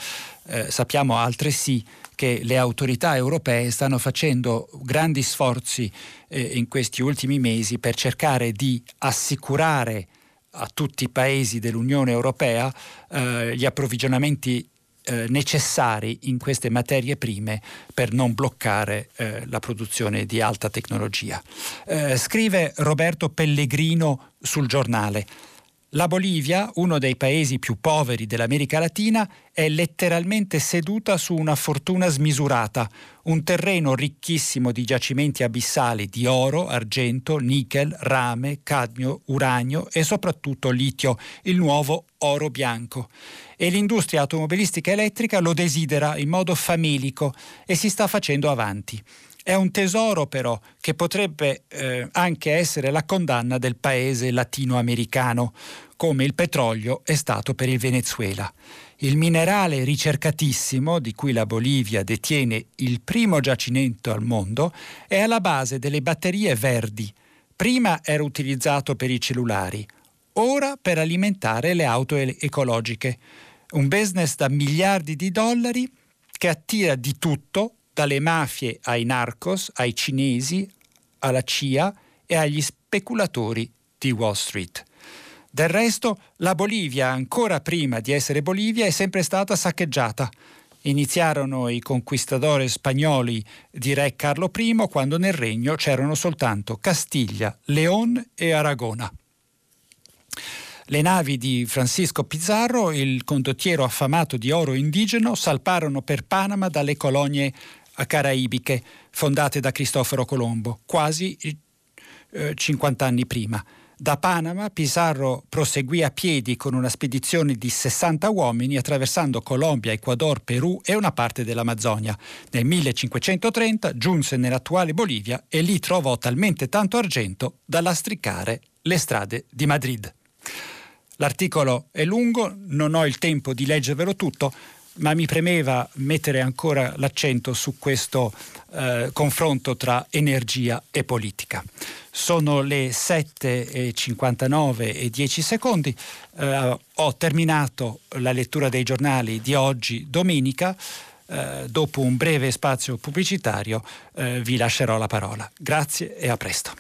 B: Eh, sappiamo altresì che le autorità europee stanno facendo grandi sforzi eh, in questi ultimi mesi per cercare di assicurare a tutti i paesi dell'Unione Europea eh, gli approvvigionamenti eh, necessari in queste materie prime per non bloccare eh, la produzione di alta tecnologia. Eh, scrive Roberto Pellegrino sul giornale. La Bolivia, uno dei paesi più poveri dell'America Latina, è letteralmente seduta su una fortuna smisurata, un terreno ricchissimo di giacimenti abissali di oro, argento, nickel, rame, cadmio, uranio e soprattutto litio, il nuovo oro bianco. E l'industria automobilistica elettrica lo desidera in modo famelico e si sta facendo avanti. È un tesoro però che potrebbe eh, anche essere la condanna del paese latinoamericano, come il petrolio è stato per il Venezuela. Il minerale ricercatissimo, di cui la Bolivia detiene il primo giacimento al mondo, è alla base delle batterie verdi. Prima era utilizzato per i cellulari, ora per alimentare le auto ecologiche. Un business da miliardi di dollari che attira di tutto dalle mafie ai narcos, ai cinesi, alla CIA e agli speculatori di Wall Street. Del resto, la Bolivia, ancora prima di essere Bolivia, è sempre stata saccheggiata. Iniziarono i conquistadori spagnoli di Re Carlo I quando nel regno c'erano soltanto Castiglia, León e Aragona. Le navi di Francisco Pizarro, il condottiero affamato di oro indigeno, salparono per Panama dalle colonie caraibiche fondate da Cristoforo Colombo, quasi eh, 50 anni prima. Da Panama Pizarro proseguì a piedi con una spedizione di 60 uomini attraversando Colombia, Ecuador, Perù e una parte dell'Amazzonia. Nel 1530 giunse nell'attuale Bolivia e lì trovò talmente tanto argento da lastricare le strade di Madrid. L'articolo è lungo, non ho il tempo di leggervelo tutto, ma mi premeva mettere ancora l'accento su questo eh, confronto tra energia e politica. Sono le 7.59 e 10 secondi, eh, ho terminato la lettura dei giornali di oggi, domenica. Eh, dopo un breve spazio pubblicitario eh, vi lascerò la parola. Grazie e a presto.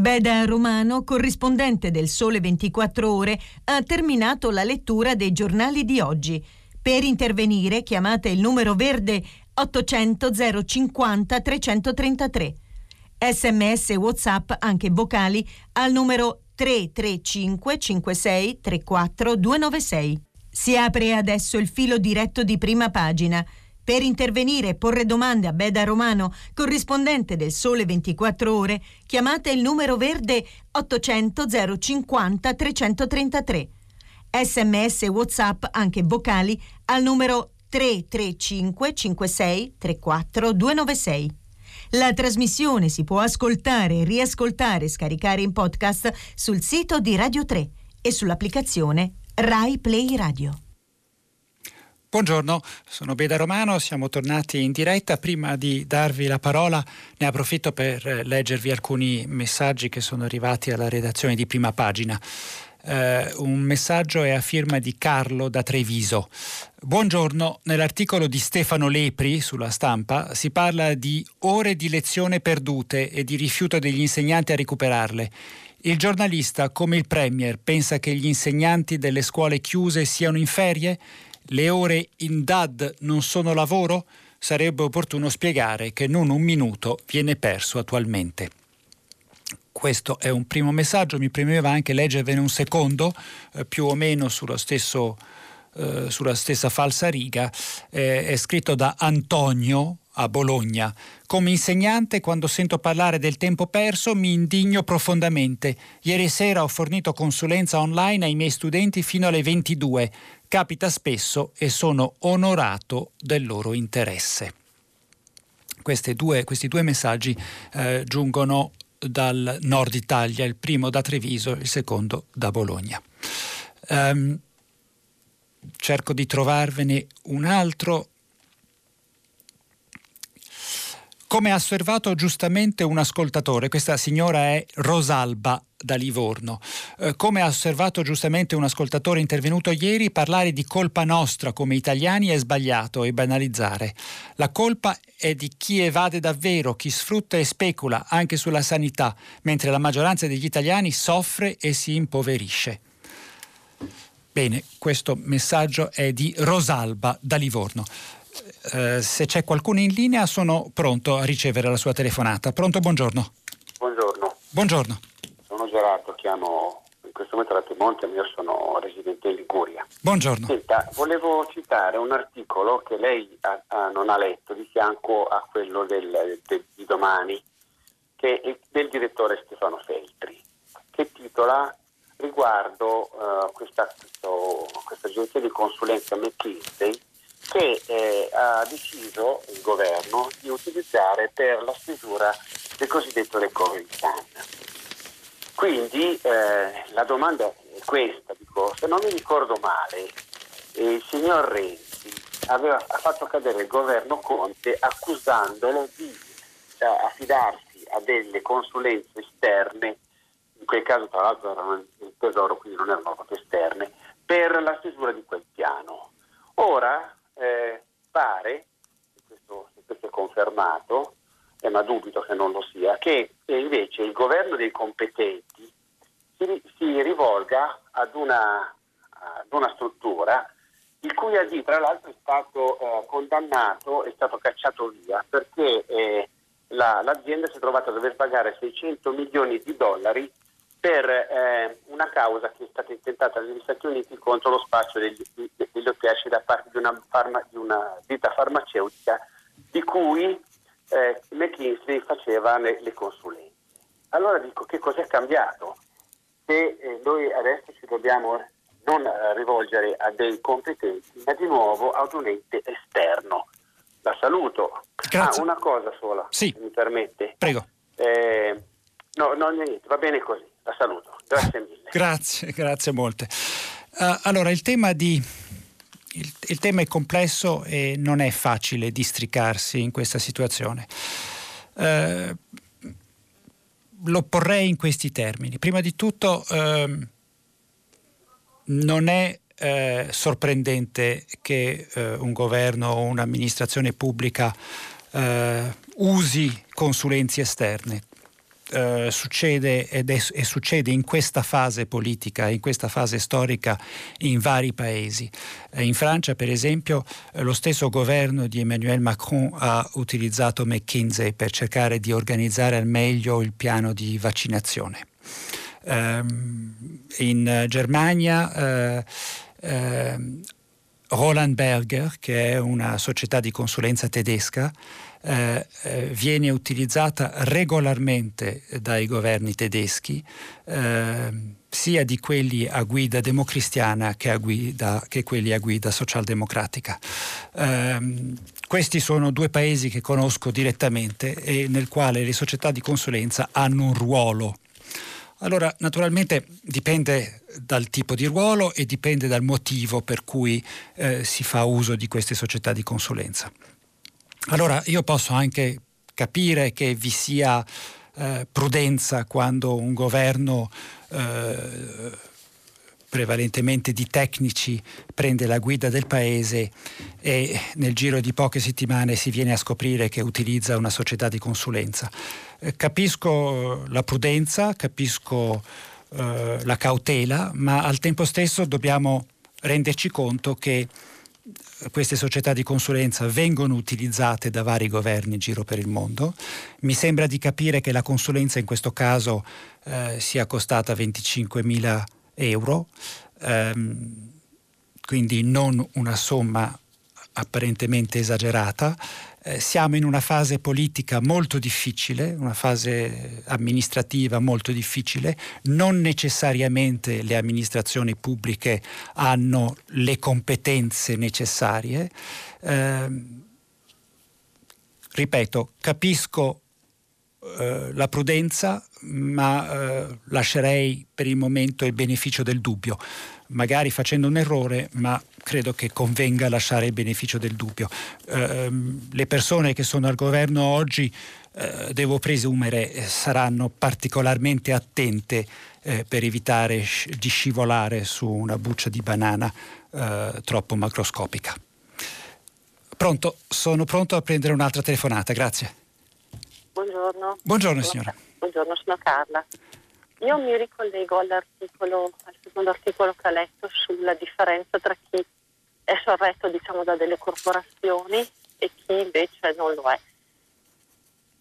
A: Beda Romano, corrispondente del Sole 24 Ore, ha terminato la lettura dei giornali di oggi. Per intervenire chiamate il numero verde 800 050 333. Sms WhatsApp anche vocali al numero 335 56 34 296. Si apre adesso il filo diretto di prima pagina. Per intervenire e porre domande a Beda Romano, corrispondente del Sole 24 Ore, chiamate il numero verde 800 050 333 sms whatsapp anche vocali al numero 335 56 34 296. La trasmissione si può ascoltare, riascoltare e scaricare in podcast sul sito di Radio 3 e sull'applicazione Rai Play Radio.
B: Buongiorno, sono Beda Romano, siamo tornati in diretta. Prima di darvi la parola ne approfitto per leggervi alcuni messaggi che sono arrivati alla redazione di prima pagina. Uh, un messaggio è a firma di Carlo da Treviso. Buongiorno, nell'articolo di Stefano Lepri sulla stampa si parla di ore di lezione perdute e di rifiuto degli insegnanti a recuperarle. Il giornalista, come il Premier, pensa che gli insegnanti delle scuole chiuse siano in ferie? Le ore in DAD non sono lavoro? Sarebbe opportuno spiegare che non un minuto viene perso attualmente. Questo è un primo messaggio, mi premeva anche leggervene un secondo, eh, più o meno sullo stesso eh, sulla stessa falsa riga, eh, è scritto da Antonio a Bologna. Come insegnante, quando sento parlare del tempo perso, mi indigno profondamente. Ieri sera ho fornito consulenza online ai miei studenti fino alle 22. Capita spesso e sono onorato del loro interesse. Due, questi due messaggi eh, giungono dal nord Italia, il primo da Treviso, il secondo da Bologna. Um, cerco di trovarvene un altro Come ha osservato giustamente un ascoltatore, questa signora è Rosalba da Livorno. Eh, come ha osservato giustamente un ascoltatore intervenuto ieri, parlare di colpa nostra come italiani è sbagliato e banalizzare. La colpa è di chi evade davvero, chi sfrutta e specula anche sulla sanità, mentre la maggioranza degli italiani soffre e si impoverisce. Bene, questo messaggio è di Rosalba da Livorno. Eh, se c'è qualcuno in linea sono pronto a ricevere la sua telefonata. Pronto, buongiorno.
C: Buongiorno.
B: Buongiorno.
C: Sono Gerardo, chiamo in questo momento da Piemonte, io sono residente in Liguria.
B: Buongiorno.
C: Senta, volevo citare un articolo che lei ha, ha, non ha letto di fianco a quello del, del, di domani, che è del direttore Stefano Feltri, che titola riguardo uh, questa, questo, questa agenzia di consulenza McKinsey che eh, ha deciso il governo di utilizzare per la stesura del cosiddetto recovery plan. Quindi eh, la domanda è questa, dico, se non mi ricordo male, eh, il signor Renzi aveva, fatto cadere il governo Conte accusandolo di eh, affidarsi a delle consulenze esterne, in quel caso tra l'altro erano il tesoro, quindi non erano proprio esterne, per la stesura di quel piano. Ora eh, pare, questo, questo è confermato, eh, ma dubito che non lo sia, che invece il governo dei competenti si, si rivolga ad una, ad una, struttura il cui AD tra l'altro è stato eh, condannato, è stato cacciato via perché eh, la, l'azienda si è trovata a dover pagare 600 milioni di dollari per eh, una causa che è stata intentata negli Stati Uniti contro lo spaccio degli, degli oppiacei da parte di una, farma, di una, ditta farmaceutica di cui eh, McKinsey faceva le, le, consulenze. Allora dico che cos'è cambiato? Se eh, noi adesso ci dobbiamo non rivolgere a dei competenti, ma di nuovo ad un ente esterno. La saluto.
B: Grazie.
C: Ah, una cosa sola,
B: sì.
C: se mi permette.
B: Prego.
C: Eh, no, no, niente, va bene così la saluto. Grazie mille.
B: Grazie, grazie molte. Uh, allora, il tema, di, il, il tema, è complesso e non è facile districarsi in questa situazione. Uh, lo porrei in questi termini. Prima di tutto, uh, non è eh, sorprendente che eh, un governo o un'amministrazione pubblica eh, usi consulenze esterne eh, succede ed è, e succede in questa fase politica, in questa fase storica in vari paesi. Eh, in Francia, per esempio, eh, lo stesso governo di Emmanuel Macron ha utilizzato McKinsey per cercare di organizzare al meglio il piano di vaccinazione. Ehm, in Germania eh, ehm, Roland Berger, che è una società di consulenza tedesca, eh, eh, viene utilizzata regolarmente dai governi tedeschi, eh, sia di quelli a guida democristiana che, a guida, che quelli a guida socialdemocratica. Eh, questi sono due paesi che conosco direttamente e nel quale le società di consulenza hanno un ruolo. Allora, naturalmente dipende dal tipo di ruolo e dipende dal motivo per cui eh, si fa uso di queste società di consulenza. Allora io posso anche capire che vi sia eh, prudenza quando un governo eh, prevalentemente di tecnici prende la guida del paese e nel giro di poche settimane si viene a scoprire che utilizza una società di consulenza. Eh, capisco la prudenza, capisco eh, la cautela, ma al tempo stesso dobbiamo renderci conto che queste società di consulenza vengono utilizzate da vari governi in giro per il mondo. Mi sembra di capire che la consulenza in questo caso eh, sia costata 25 mila euro. Um, quindi non una somma apparentemente esagerata. Eh, siamo in una fase politica molto difficile, una fase amministrativa molto difficile, non necessariamente le amministrazioni pubbliche hanno le competenze necessarie. Eh, ripeto, capisco eh, la prudenza, ma eh, lascerei per il momento il beneficio del dubbio, magari facendo un errore, ma credo che convenga lasciare il beneficio del dubbio. Eh, le persone che sono al governo oggi, eh, devo presumere, eh, saranno particolarmente attente per evitare di scivolare su una buccia di banana troppo macroscopica. Pronto, sono pronto a prendere un'altra telefonata, grazie.
D: Buongiorno.
B: Buongiorno signora.
D: Buongiorno, sono Carla. Io mi ricollego all'articolo, al secondo articolo che ha letto sulla differenza tra chi è sorretto diciamo, da delle corporazioni e chi invece non lo è.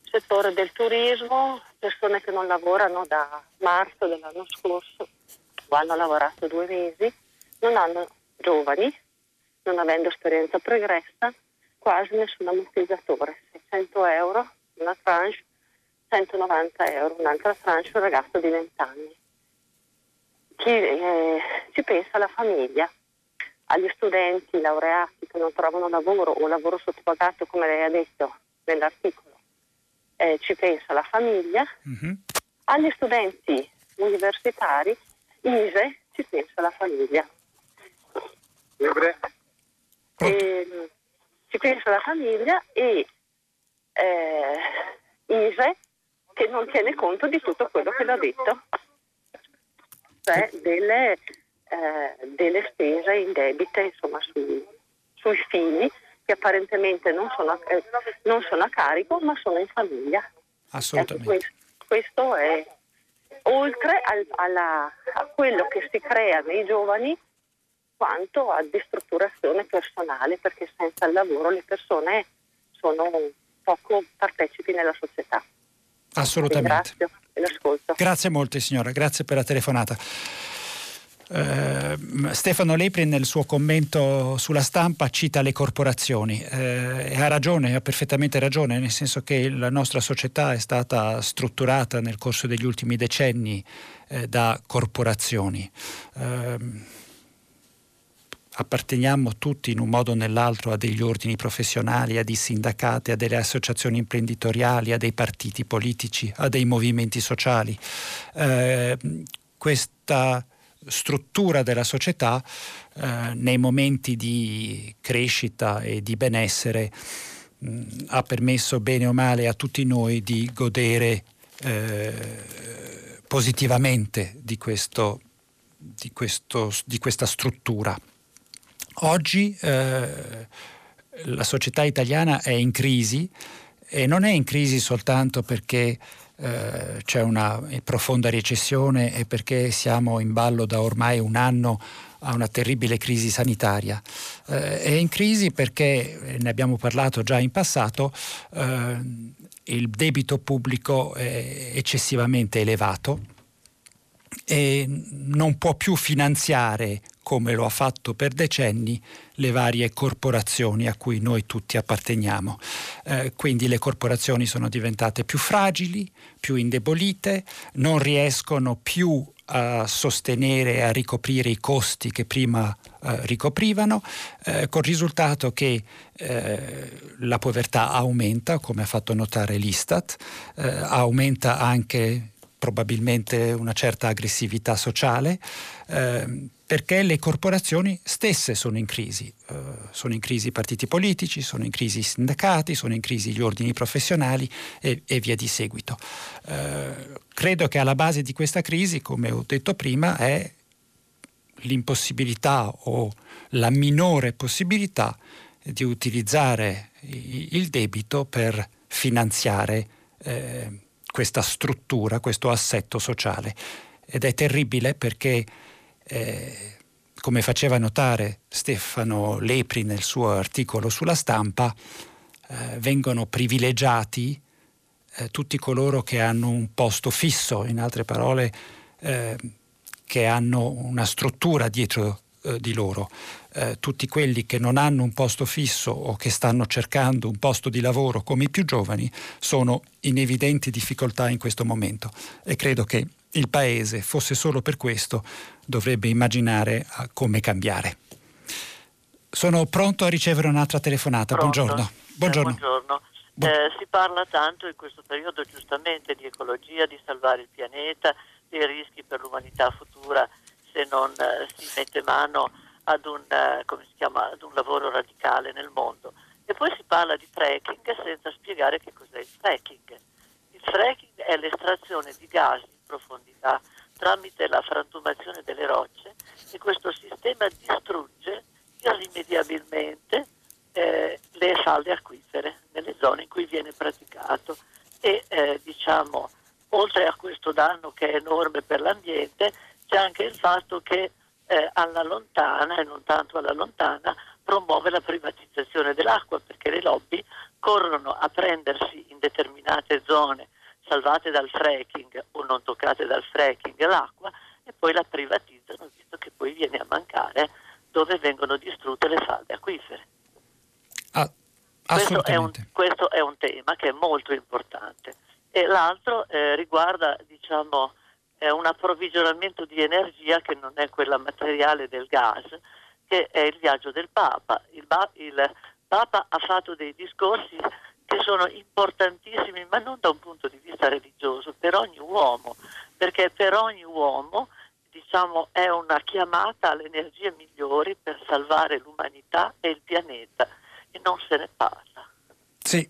D: Settore del turismo, persone che non lavorano da marzo dell'anno scorso o hanno lavorato due mesi, non hanno giovani, non avendo esperienza pregressa, quasi nessun ammortizzatore, 600 euro una tranche 190 euro, un'altra tranche un ragazzo di 20 anni. Chi eh, ci pensa alla famiglia, agli studenti laureati che non trovano lavoro o lavoro sottopagato, come lei ha detto nell'articolo, eh, ci pensa la famiglia, mm-hmm. agli studenti universitari, ISE, ci pensa la famiglia. E, ehm, ci pensa la famiglia e eh, ISE che non tiene conto di tutto quello che l'ho detto, cioè delle, eh, delle spese indebite insomma, su, sui figli che apparentemente non sono, eh, non sono, a carico ma sono in famiglia.
B: Assolutamente.
D: Questo, questo, è oltre al, alla, a quello che si crea nei giovani quanto a destrutturazione personale perché senza il lavoro le persone sono poco partecipi nella società.
B: Assolutamente. Grazie molte signora, grazie per la telefonata. Uh, Stefano Lepri nel suo commento sulla stampa cita le corporazioni uh, e ha ragione, ha perfettamente ragione, nel senso che la nostra società è stata strutturata nel corso degli ultimi decenni uh, da corporazioni. Apparteniamo tutti in un modo o nell'altro a degli ordini professionali, a dei sindacati, a delle associazioni imprenditoriali, a dei partiti politici, a dei movimenti sociali. Eh, questa struttura della società eh, nei momenti di crescita e di benessere mh, mm, ha permesso bene o male a tutti noi di godere eh, positivamente di, questo, di, questo, di questa struttura. Oggi eh, la società italiana è in crisi e non è in crisi soltanto perché eh, c'è una profonda recessione e perché siamo in ballo da ormai un anno a una terribile crisi sanitaria. Eh, è in crisi perché, ne abbiamo parlato già in passato, eh, il debito pubblico è eccessivamente elevato e non può più finanziare come lo ha fatto per decenni, le varie corporazioni a cui noi tutti apparteniamo. Eh, quindi le corporazioni sono diventate più fragili, più indebolite, non riescono più a sostenere e a ricoprire i costi che prima eh, ricoprivano, eh, col risultato che eh, la povertà aumenta, come ha fatto notare l'Istat, eh, aumenta anche probabilmente una certa aggressività sociale, eh, perché le corporazioni stesse sono in crisi. Uh, sono in crisi i partiti politici, sono in crisi i sindacati, sono in crisi gli ordini professionali e, e via di seguito. Uh, credo che alla base di questa crisi, come ho detto prima, è l'impossibilità o la minore possibilità di utilizzare il debito per finanziare eh, questa struttura, questo assetto sociale. Ed è terribile perché eh, come faceva notare Stefano Lepri nel suo articolo sulla stampa, eh, vengono privilegiati eh, tutti coloro che hanno un posto fisso, in altre parole, eh, che hanno una struttura dietro eh, di loro. Eh, tutti quelli che non hanno un posto fisso o che stanno cercando un posto di lavoro come i più giovani sono in evidenti difficoltà in questo momento e credo che il Paese, fosse solo per questo, dovrebbe immaginare come cambiare. Sono pronto a ricevere un'altra telefonata.
E: Pronto.
B: Buongiorno. Buongiorno.
E: Eh, buongiorno. Eh, si parla tanto in questo periodo giustamente di ecologia, di salvare il pianeta, dei rischi per l'umanità futura se non eh, si mette mano ad un, eh, chiama, ad un, lavoro radicale nel mondo. E poi si parla di fracking senza spiegare che cos'è il fracking. Il fracking è l'estrazione di gas in profondità tramite la frantumazione delle rocce e questo sistema distrugge irrimediabilmente eh, le falde acquifere nelle zone in cui viene praticato e eh, diciamo oltre a questo danno che è enorme per l'ambiente c'è anche il fatto che eh, alla lontana e non tanto alla lontana promuove la privatizzazione dell'acqua perché le lobby corrono a prendersi in determinate zone salvate dal fracking o non toccate dal fracking l'acqua e poi la privatizzano visto che poi viene a mancare dove vengono distrutte le falde acquifere.
B: Ah,
E: questo, è un, questo, è un, tema che è molto importante e l'altro eh, riguarda diciamo, un approvvigionamento di energia che non è quella materiale del gas, che è il viaggio del Papa. Il, il Papa ha fatto dei discorsi che sono importantissimi, ma non da un punto di vista religioso, per ogni uomo, perché per ogni uomo diciamo, è una chiamata alle energie migliori per salvare l'umanità e il pianeta e non se ne parla.
B: Sì,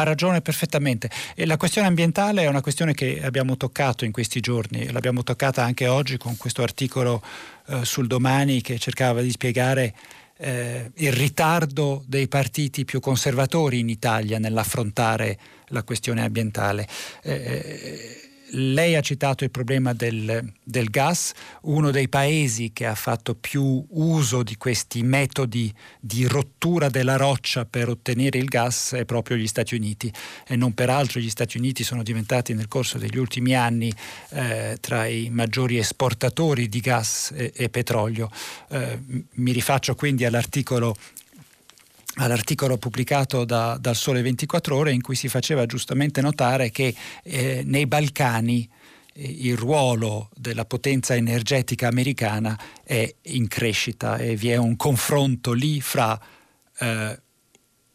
B: ha, ragione perfettamente. E la questione ambientale è una questione che abbiamo toccato in questi giorni, l'abbiamo toccata anche oggi con questo articolo eh, sul domani che cercava di spiegare eh, il ritardo dei partiti più conservatori in Italia nell'affrontare la questione ambientale. Eh, lei ha citato il problema del, del, gas, uno dei paesi che ha fatto più uso di questi metodi di rottura della roccia per ottenere il gas è proprio gli Stati Uniti e non peraltro gli Stati Uniti sono diventati nel corso degli ultimi anni eh, tra i maggiori esportatori di gas e, e petrolio. Eh, mi rifaccio quindi all'articolo all'articolo pubblicato da, dal Sole 24 ore in cui si faceva giustamente notare che eh, nei Balcani eh, il ruolo della potenza energetica americana è in crescita e vi è un confronto lì fra eh,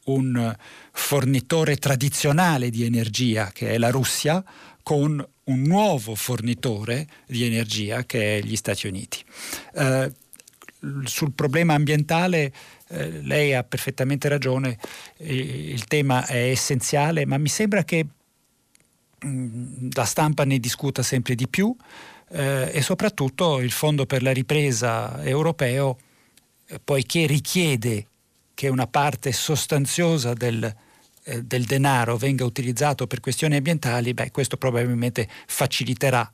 B: un fornitore tradizionale di energia che è la Russia con un nuovo fornitore di energia che è gli Stati Uniti. Eh, sul problema ambientale eh, lei ha perfettamente ragione, il tema è essenziale, ma mi sembra che mm, la stampa ne discuta sempre di più eh, e soprattutto il Fondo per la ripresa europeo, eh, poiché richiede che una parte sostanziosa del, eh, del denaro venga utilizzato per questioni ambientali, beh, questo probabilmente faciliterà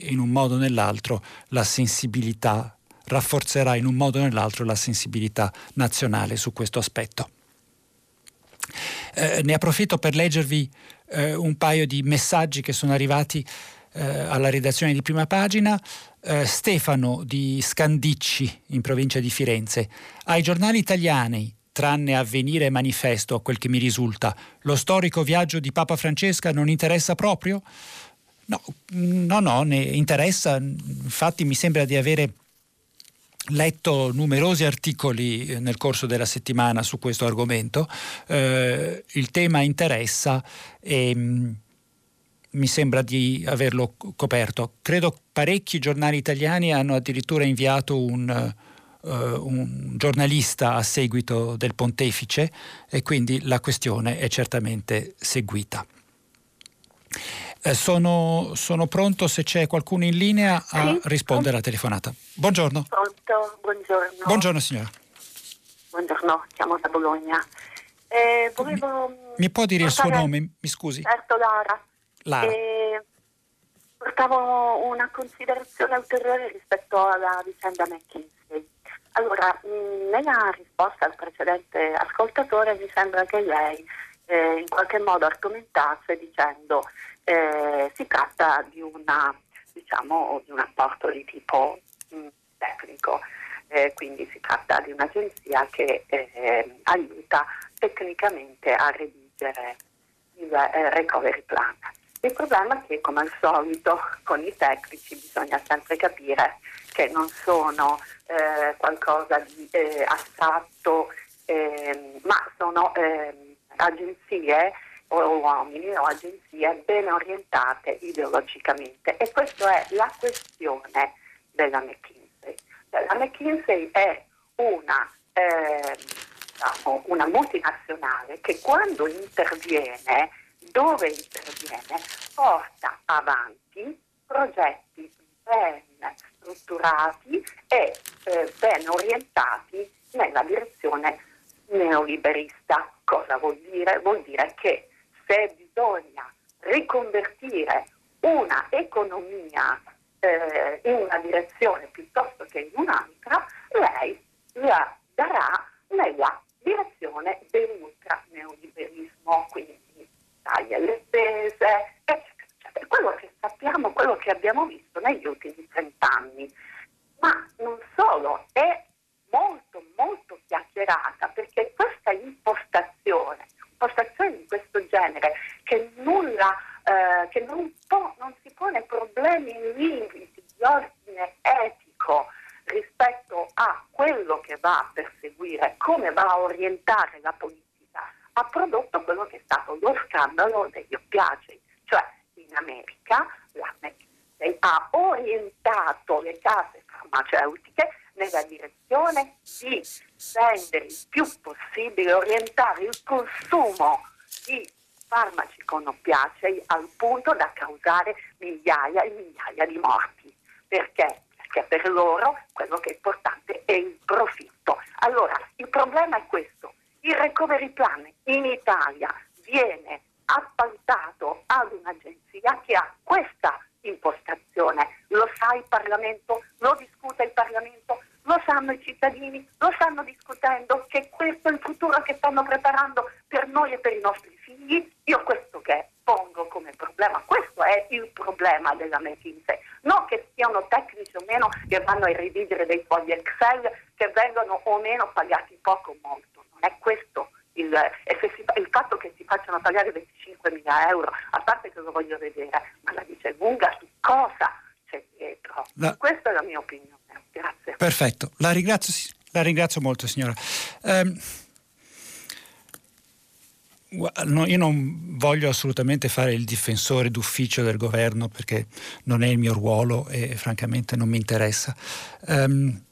B: in un modo o nell'altro la sensibilità rafforzerà in un modo o nell'altro la sensibilità nazionale su questo aspetto. Eh, ne approfitto per leggervi eh, un paio di messaggi che sono arrivati eh, alla redazione di prima pagina. Eh, Stefano di Scandicci, in provincia di Firenze. Ai giornali italiani, tranne Avvenire e Manifesto, a quel che mi risulta, lo storico viaggio di Papa Francesca non interessa proprio? No, no, no, ne interessa. Infatti mi sembra di avere letto numerosi articoli eh, nel corso della settimana su questo argomento, eh, il tema interessa e mh, mm, mi sembra di averlo coperto. Credo parecchi giornali italiani hanno addirittura inviato un, uh, un giornalista a seguito del pontefice e quindi la questione è certamente seguita. Eh, sono, sono, pronto se c'è qualcuno in linea a sì? rispondere alla telefonata. Buongiorno.
F: Pronto, buongiorno.
B: Buongiorno signora.
F: Buongiorno, chiamo da Bologna. Eh, volevo,
B: mi, mi, può dire portare... il suo nome? Mi scusi.
F: Certo, Lara.
B: Lara.
F: Eh, portavo una considerazione ulteriore rispetto alla vicenda McKinsey. Allora, mh, nella risposta al precedente ascoltatore mi sembra che lei eh, in qualche modo argomentasse dicendo eh, si tratta di, una, diciamo, di un apporto di tipo mh, mm, tecnico. Eh, quindi si tratta di un'agenzia che eh, aiuta tecnicamente a redigere il eh, recovery plan. Il problema è che, come al solito, con i tecnici bisogna sempre capire che non sono eh, qualcosa di astratto, ehm, ma sono ehm, agenzie o uomini o agenzie ben orientate ideologicamente. E questa è la questione della McKinsey. La McKinsey è una, eh, una multinazionale che quando interviene dove interviene porta avanti progetti ben strutturati e eh, ben orientati nella direzione neoliberista. Cosa vuol dire? Vuol dire che se bisogna riconvertire una economia eh, in una direzione piuttosto che in un'altra, lei la darà nella direzione dell'ultraneoliberismo, quindi taglia le spese, eccetera, Quello che sappiamo, quello che abbiamo visto negli ultimi trent'anni. Ma non solo, è molto molto chiacchierata perché questa impostazione, impostazione di questo genere che nulla, eh, che non, po- non si pone problemi limiti di ordine etico rispetto a quello che va a perseguire, come va a orientare la politica ha prodotto quello che è stato lo scandalo degli oppiacei, cioè in America la McKinsey ha orientato le case farmaceutiche nella direzione di rendere il più possibile, orientare il consumo di farmaci con oppiacei al punto da causare migliaia e migliaia di morti. Perché? Perché per loro quello che è importante è il profitto. Allora, il problema è questo il recovery plan in Italia viene appaltato ad un'agenzia che ha questa impostazione. Lo sa il Parlamento, lo discute il Parlamento, lo sanno i cittadini, lo stanno discutendo che questo è il futuro che stanno preparando per noi e per i nostri figli. Io questo che pongo come problema, questo è il problema della McKinsey, non che siano tecnici o meno che vanno a ridigere dei fogli Excel che vengono o meno pagati poco o molto è questo il, si, il, fatto che si facciano pagare 25 mila euro, a parte che lo voglio vedere, ma la dice lunga su cosa c'è dietro. La... Questa è la mia opinione. Grazie.
B: Perfetto, la ringrazio, la ringrazio molto signora. Um, io non voglio assolutamente fare il difensore d'ufficio del governo perché non è il mio ruolo e francamente non mi interessa. Um,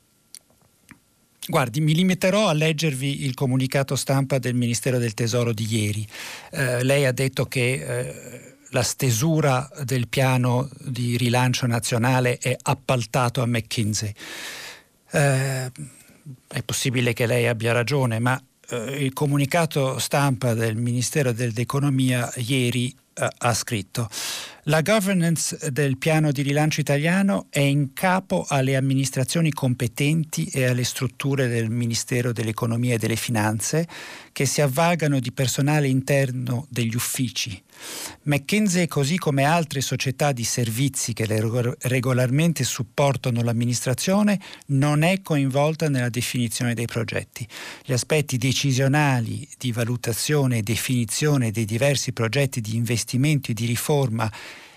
B: Guardi, mi limiterò a leggervi il comunicato stampa del Ministero del Tesoro di ieri. Eh, lei ha detto che eh, la stesura del piano di rilancio nazionale è appaltato a McKinsey. Eh, è possibile che lei abbia ragione, ma eh, il comunicato stampa del Ministero dell'Economia ieri eh, ha scritto la governance del piano di rilancio italiano è in capo alle amministrazioni competenti e alle strutture del Ministero dell'Economia e delle Finanze che si avvalgano di personale interno degli uffici. McKinsey, così come altre società di servizi che regolarmente supportano l'amministrazione, non è coinvolta nella definizione dei progetti. Gli aspetti decisionali di valutazione e definizione dei diversi progetti di investimento e di riforma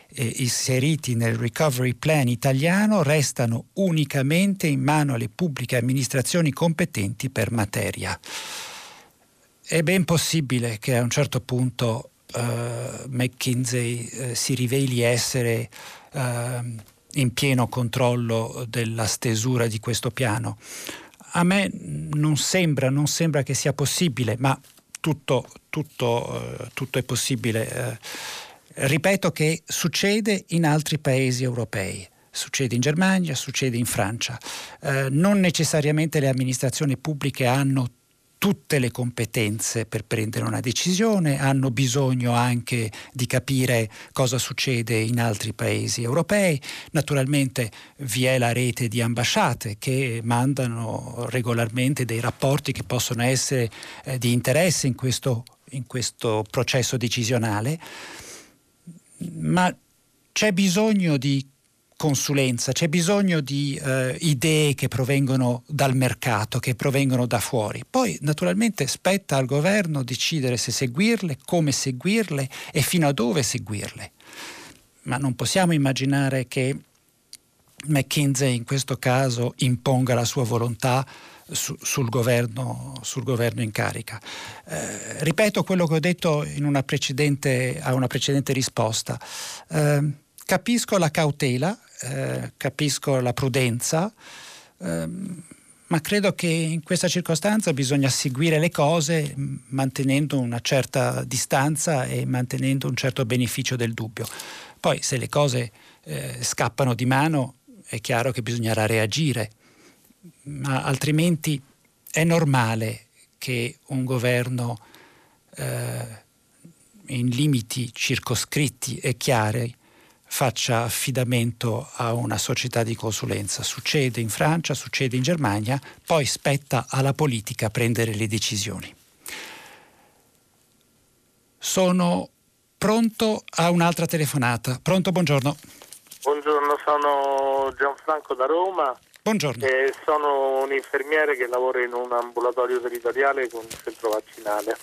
B: eh, inseriti nel recovery plan italiano restano unicamente in mano alle pubbliche amministrazioni competenti per materia. È ben possibile che a un certo punto McKinsey uh, si riveli essere uh, in pieno controllo della stesura di questo piano. A me non sembra, non sembra che sia possibile, ma tutto, tutto, tutto è possibile ripeto che succede in altri paesi europei. Succede in Germania, succede in Francia. Eh, non necessariamente le amministrazioni pubbliche hanno tutte le competenze per prendere una decisione, hanno bisogno anche di capire cosa succede in altri paesi europei. Naturalmente vi è la rete di ambasciate che mandano regolarmente dei rapporti che possono essere eh, di interesse in questo, in questo processo decisionale ma c'è bisogno di consulenza, c'è bisogno di eh, idee che provengono dal mercato, che provengono da fuori. Poi naturalmente spetta al governo decidere se seguirle, come seguirle e fino a dove seguirle. Ma non possiamo immaginare che McKinsey in questo caso imponga la sua volontà su, sul, governo, sul, governo, in carica. Eh, ripeto quello che ho detto una a una precedente risposta. Eh, capisco la cautela, eh, capisco la prudenza, ehm, ma credo che in questa circostanza bisogna seguire le cose mantenendo una certa distanza e mantenendo un certo beneficio del dubbio. Poi se le cose eh, scappano di mano è chiaro che bisognerà reagire, ma altrimenti è normale che un governo eh, in limiti circoscritti e chiari faccia affidamento a una società di consulenza. Succede in Francia, succede in Germania, poi spetta alla politica prendere le decisioni. Sono pronto a un'altra telefonata. Pronto, buongiorno.
G: Buongiorno, sono Gianfranco da Roma.
B: Buongiorno.
G: E sono un infermiere che lavora in un ambulatorio territoriale con un centro vaccinale.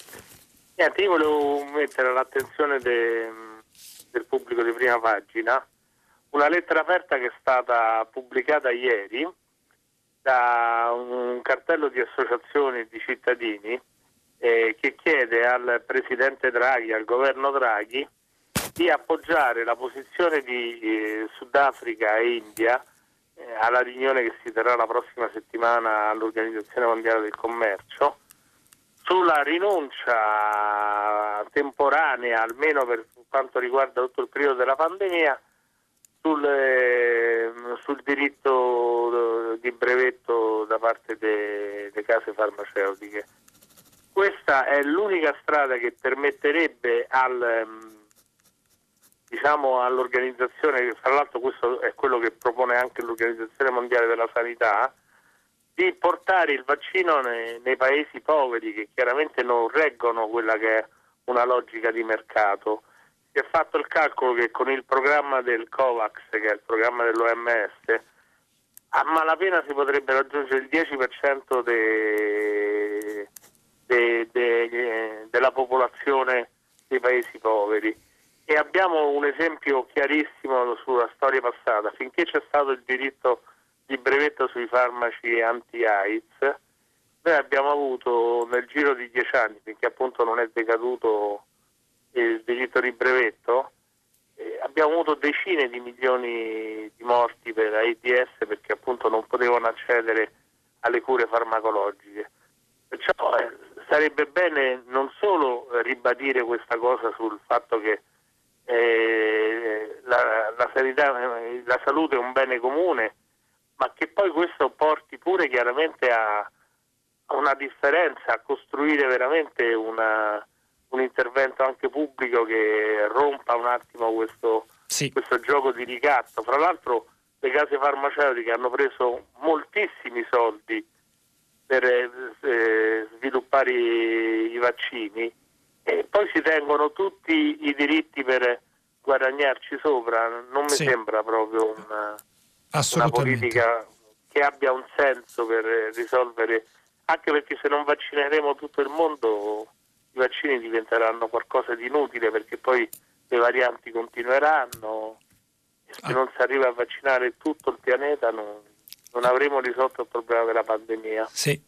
G: Niente, io volevo mettere all'attenzione de, del pubblico di prima pagina una lettera aperta che è stata pubblicata ieri da un cartello di associazioni di cittadini eh, che chiede al Presidente Draghi, al governo Draghi, di appoggiare la posizione di eh, Sudafrica e India eh, alla riunione che si terrà la prossima settimana all'Organizzazione Mondiale del Commercio sulla rinuncia temporanea, almeno per quanto riguarda tutto il periodo della pandemia, sul, eh, sul diritto di brevetto da parte delle case farmaceutiche. Questa è l'unica strada che permetterebbe al, ehm, diciamo, all'organizzazione, tra l'altro questo è quello che propone anche l'Organizzazione Mondiale della Sanità, di portare il vaccino nei, nei, paesi poveri che chiaramente non reggono quella che è una logica di mercato. Si è fatto il calcolo che con il programma del COVAX, che è il programma dell'OMS, a malapena si potrebbe raggiungere il 10% de, de, de, della popolazione dei paesi poveri e abbiamo un esempio chiarissimo sulla storia passata. Finché c'è stato il diritto di brevetto sui farmaci anti-AIDS, noi abbiamo avuto nel giro di dieci anni, finché appunto non è decaduto il diritto di brevetto, eh, abbiamo avuto decine di milioni di morti per AIDS perché appunto non potevano accedere alle cure farmacologiche. Perciò eh, sarebbe bene non solo ribadire questa cosa sul fatto che eh, la, la, sanità, la, salute è un bene comune, ma che poi questo porti pure chiaramente a, a una differenza, a costruire veramente una, un intervento anche pubblico che rompa un attimo questo, sì. questo gioco di ricatto. Fra l'altro le case farmaceutiche hanno preso moltissimi soldi per eh, sviluppare i, i vaccini e poi si tengono tutti i diritti per guadagnarci sopra, non mi sì. sembra proprio una, una, politica che abbia un senso per risolvere, anche perché se non vaccineremo tutto il mondo i vaccini diventeranno qualcosa di inutile perché poi le varianti continueranno e se ah. non si arriva a vaccinare tutto il pianeta non, non avremo risolto il problema della pandemia.
B: Sì.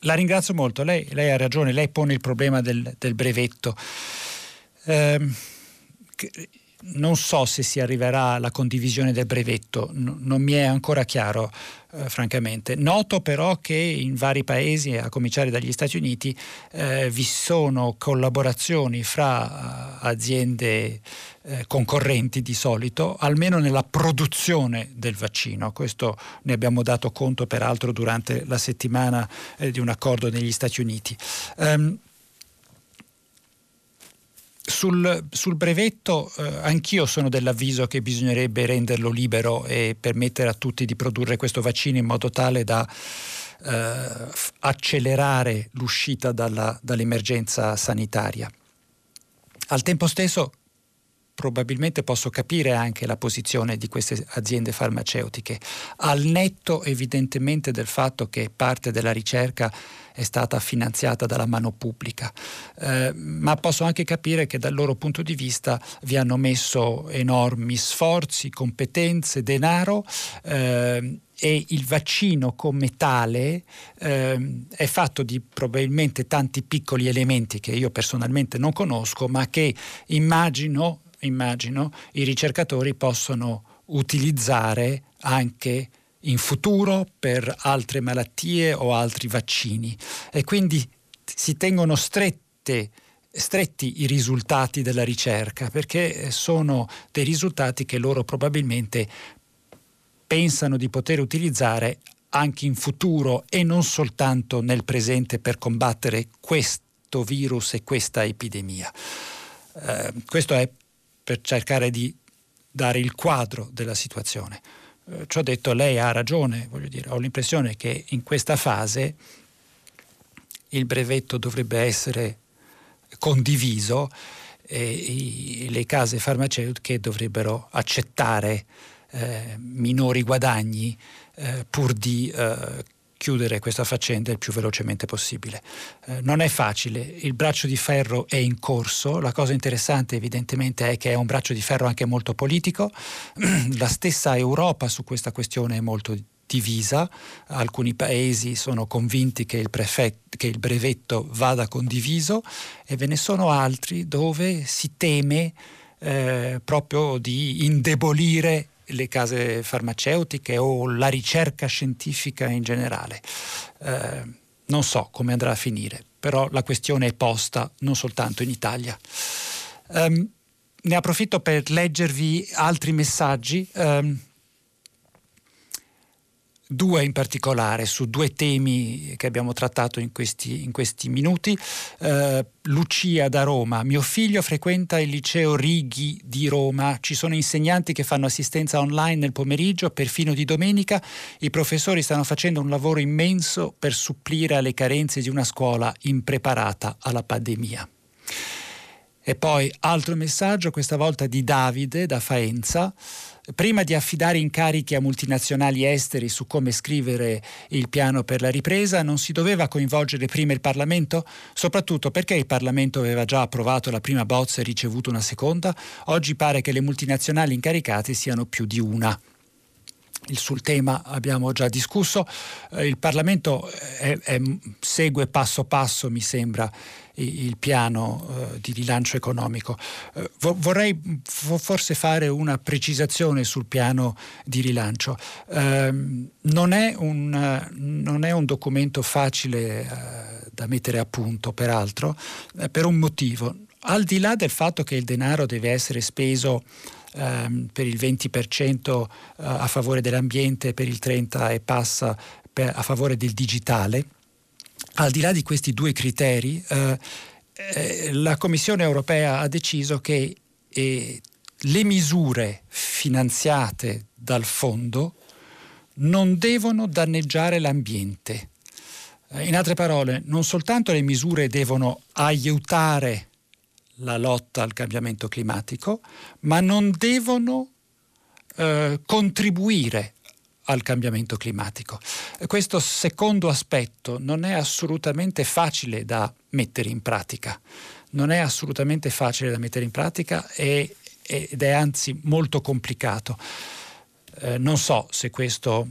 B: La ringrazio molto, lei, lei, ha ragione, lei pone il problema del, del brevetto. Eh, non so se si arriverà alla condivisione del brevetto, n- non mi è ancora chiaro, eh, francamente. Noto però che in vari paesi, a cominciare dagli Stati Uniti, eh, vi sono collaborazioni fra uh, aziende eh, concorrenti di solito, almeno nella produzione del vaccino. Questo ne abbiamo dato conto peraltro durante la settimana eh, di un accordo negli Stati Uniti. Um, sul, sul, brevetto eh, anch'io sono dell'avviso che bisognerebbe renderlo libero e permettere a tutti di produrre questo vaccino in modo tale da eh, accelerare l'uscita dalla, dall'emergenza sanitaria. Al tempo stesso probabilmente posso capire anche la posizione di queste aziende farmaceutiche, al netto evidentemente del fatto che parte della ricerca è stata finanziata dalla mano pubblica, eh, ma posso anche capire che dal loro punto di vista vi hanno messo enormi sforzi, competenze, denaro. Eh, e il vaccino come tale eh, è fatto di probabilmente tanti piccoli elementi che io personalmente non conosco, ma che immagino, immagino i ricercatori possono utilizzare anche in futuro per altre malattie o altri vaccini e quindi si tengono strette stretti i risultati della ricerca perché sono dei risultati che loro probabilmente pensano di poter utilizzare anche in futuro e non soltanto nel presente per combattere questo virus e questa epidemia. Eh, questo è per cercare di dare il quadro della situazione. Eh, ciò detto, lei ha ragione, voglio dire, ho l'impressione che in questa fase il brevetto dovrebbe essere condiviso e le case farmaceutiche dovrebbero accettare eh, minori guadagni eh, pur di eh, chiudere questa faccenda il più velocemente possibile. Eh, non è facile, il braccio di ferro è in corso, la cosa interessante evidentemente è che è un braccio di ferro anche molto politico, la stessa Europa su questa questione è molto divisa, alcuni paesi sono convinti che il, prefetto, che il brevetto vada condiviso e ve ne sono altri dove si teme eh, proprio di indebolire le case farmaceutiche o la ricerca scientifica in generale. Eh, non so come andrà a finire, però la questione è posta non soltanto in Italia. Um, ne approfitto per leggervi altri messaggi. Um, due in particolare, su due temi che abbiamo trattato in questi, in questi minuti. Eh, Lucia da Roma, mio figlio frequenta il liceo Righi di Roma, ci sono insegnanti che fanno assistenza online nel pomeriggio, perfino di domenica, i professori stanno facendo un lavoro immenso per supplire alle carenze di una scuola impreparata alla pandemia. E poi altro messaggio, questa volta di Davide da Faenza prima di affidare incarichi a multinazionali esteri su come scrivere il piano per la ripresa, non si doveva coinvolgere prima il Parlamento? Soprattutto perché il Parlamento aveva già approvato la prima bozza e ricevuto una seconda? Oggi pare che le multinazionali incaricate siano più di una sul tema abbiamo già discusso, eh, il Parlamento è, è, segue passo passo, mi sembra, il piano eh, di rilancio economico. Eh, vorrei forse fare una precisazione sul piano di rilancio. Ehm, non è, un, non, è un, documento facile eh, da mettere a punto, peraltro, per un motivo. Al di là del fatto che il denaro deve essere speso ehm, per il 20% a favore dell'ambiente, per il 30% e passa per, a favore del digitale, al di là di questi due criteri, eh, eh, la Commissione europea ha deciso che eh, le misure finanziate dal fondo non devono danneggiare l'ambiente. Eh, in altre parole, non soltanto le misure devono aiutare la lotta al cambiamento climatico, ma non devono eh, contribuire al cambiamento climatico. Questo secondo aspetto non è assolutamente facile da mettere in pratica, non è assolutamente facile da mettere in pratica e, ed è anzi molto complicato. Eh, non so se questo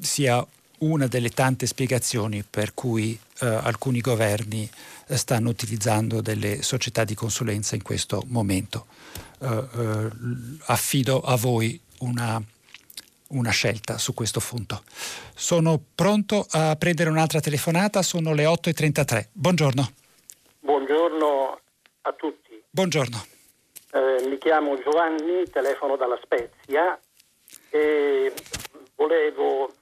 B: sia una delle tante spiegazioni per cui eh, alcuni governi eh, stanno utilizzando delle società di consulenza in questo momento. Eh, eh, affido a voi una una scelta su questo punto. Sono pronto a prendere un'altra telefonata, sono le 8.33. Buongiorno.
H: Buongiorno a tutti.
B: Buongiorno.
H: Eh, mi chiamo Giovanni, telefono dalla Spezia e volevo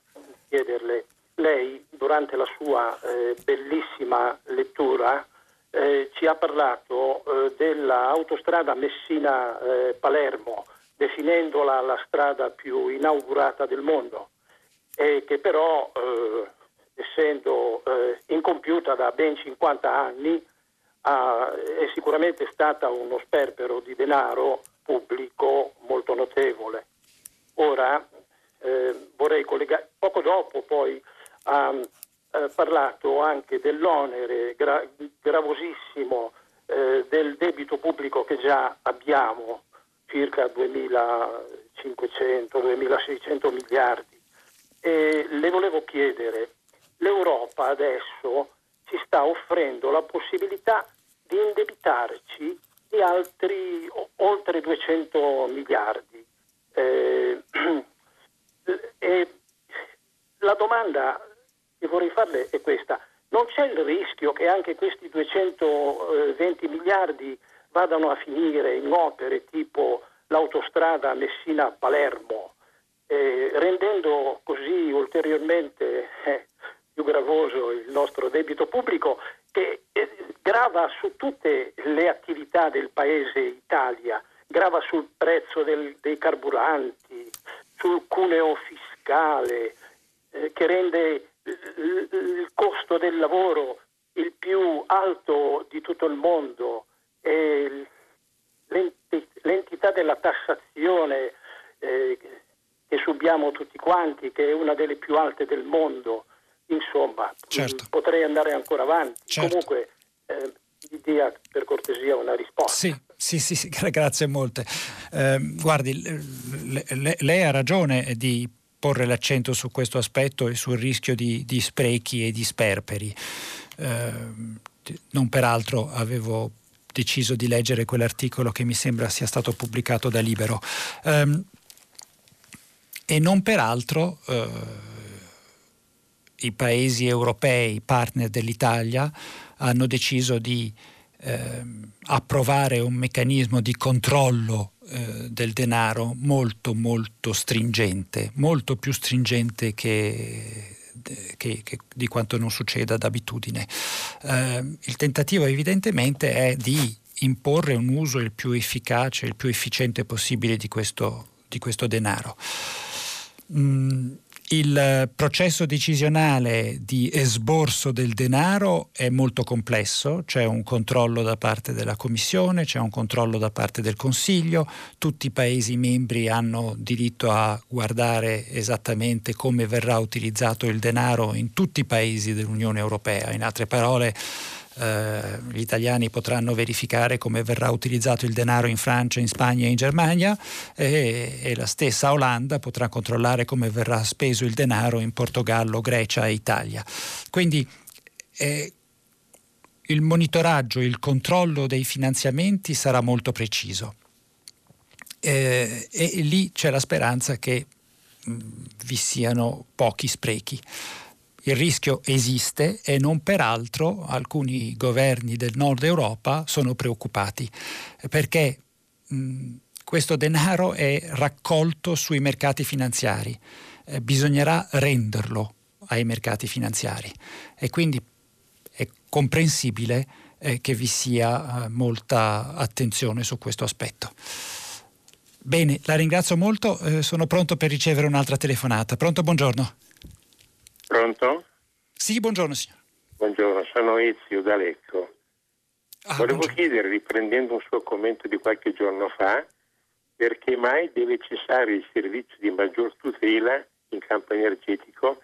H: chiederle, lei durante la sua eh, bellissima lettura eh, ci ha parlato eh, dell'autostrada Messina-Palermo eh, definendola la strada più inaugurata del mondo e che però, eh, essendo eh, incompiuta da ben 50 anni, ha, è sicuramente stata uno sperpero di denaro pubblico molto notevole. Ora eh, vorrei collegare, poco dopo poi ha eh, parlato anche dell'onere gra- gravosissimo eh, del debito pubblico che già abbiamo, circa 2.500-2.600 miliardi. E le volevo chiedere, l'Europa adesso ci sta offrendo la possibilità di indebitarci di altri oltre 200 miliardi. Eh, e la domanda che vorrei farle è questa. Non c'è il rischio che anche questi 220 miliardi vadano a finire in opere tipo l'autostrada Messina-Palermo, eh, rendendo così ulteriormente eh, più gravoso il nostro debito pubblico che eh, grava su tutte le attività del paese Italia, grava sul prezzo del, dei carburanti, sul cuneo fiscale, eh, che rende il costo del lavoro il più alto di tutto il mondo e l'entità della tassazione eh, che subiamo tutti quanti, che è una delle più alte del mondo, insomma, certo. potrei andare ancora avanti. Certo. Comunque, eh, dia per cortesia una risposta.
B: Sì. Sì, sì, sì, grazie molte. Eh, guardi, lei, lei ha ragione di porre l'accento su questo aspetto e sul rischio di, di sprechi e di sperperi. Eh, non peraltro avevo deciso di leggere quell'articolo che mi sembra sia stato pubblicato da Libero. Eh, e non peraltro eh, i paesi europei, partner dell'Italia, hanno deciso di approvare un meccanismo di controllo eh, del denaro molto molto stringente, molto più stringente che, che, che di quanto non succeda d'abitudine. Eh, il tentativo evidentemente è di imporre un uso il più efficace, il più efficiente possibile di questo, di questo denaro. Mm, il processo decisionale di esborso del denaro è molto complesso, c'è un controllo da parte della Commissione, c'è un controllo da parte del Consiglio, tutti i Paesi membri hanno diritto a guardare esattamente come verrà utilizzato il denaro in tutti i Paesi dell'Unione Europea, in altre parole eh, gli italiani potranno verificare come verrà utilizzato il denaro in Francia, in Spagna e in Germania e, e la stessa Olanda potrà controllare come verrà speso il denaro in Portogallo, Grecia e Italia. Quindi eh, il monitoraggio, il controllo dei finanziamenti sarà molto preciso eh, e lì c'è la speranza che mh, vi siano pochi sprechi. Il rischio esiste e non peraltro alcuni governi del nord Europa sono preoccupati perché mh, questo denaro è raccolto sui mercati finanziari, eh, bisognerà renderlo ai mercati finanziari e quindi è comprensibile eh, che vi sia eh, molta attenzione su questo aspetto. Bene, la ringrazio molto, eh, sono pronto per ricevere un'altra telefonata. Pronto, buongiorno.
G: Pronto?
B: Sì, buongiorno signor.
G: Buongiorno, sono Ezio da Lecco. Ah, Volevo buongiorno. chiedere, riprendendo un suo commento di qualche giorno fa, perché mai deve cessare il servizio di maggior tutela in campo energetico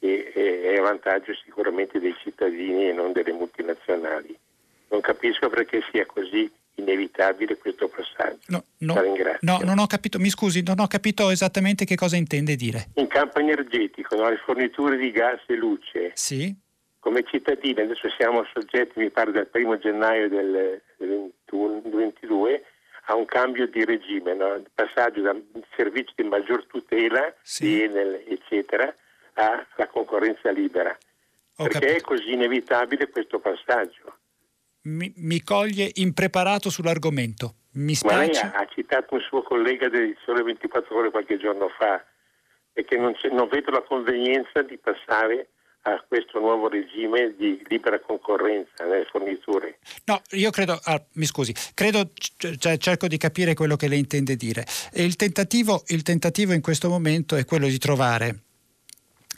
G: che è a vantaggio sicuramente dei cittadini e non delle multinazionali. Non capisco perché sia così inevitabile questo passaggio.
B: No, no, no, non ho capito, mi scusi, non ho capito esattamente che cosa intende dire.
G: In campo energetico, no, le forniture di gas e luce.
B: Sì.
G: Come cittadini, adesso siamo soggetti, mi pare, dal 1 gennaio del 2022 a un cambio di regime, no? passaggio da servizi di maggior tutela, sì. Enel, eccetera, alla concorrenza libera. Ho Perché capito. è così inevitabile questo passaggio?
B: Mi, mi coglie impreparato sull'argomento. Mi spiace.
G: Ma lei ha, citato un suo collega del Sole 24 Ore qualche giorno fa e che non, non vedo la convenienza di passare a questo nuovo regime di libera concorrenza nelle forniture.
B: No, io credo, ah, mi scusi, credo, cioè, cerco di capire quello che lei intende dire. Il tentativo, il tentativo in questo momento è quello di trovare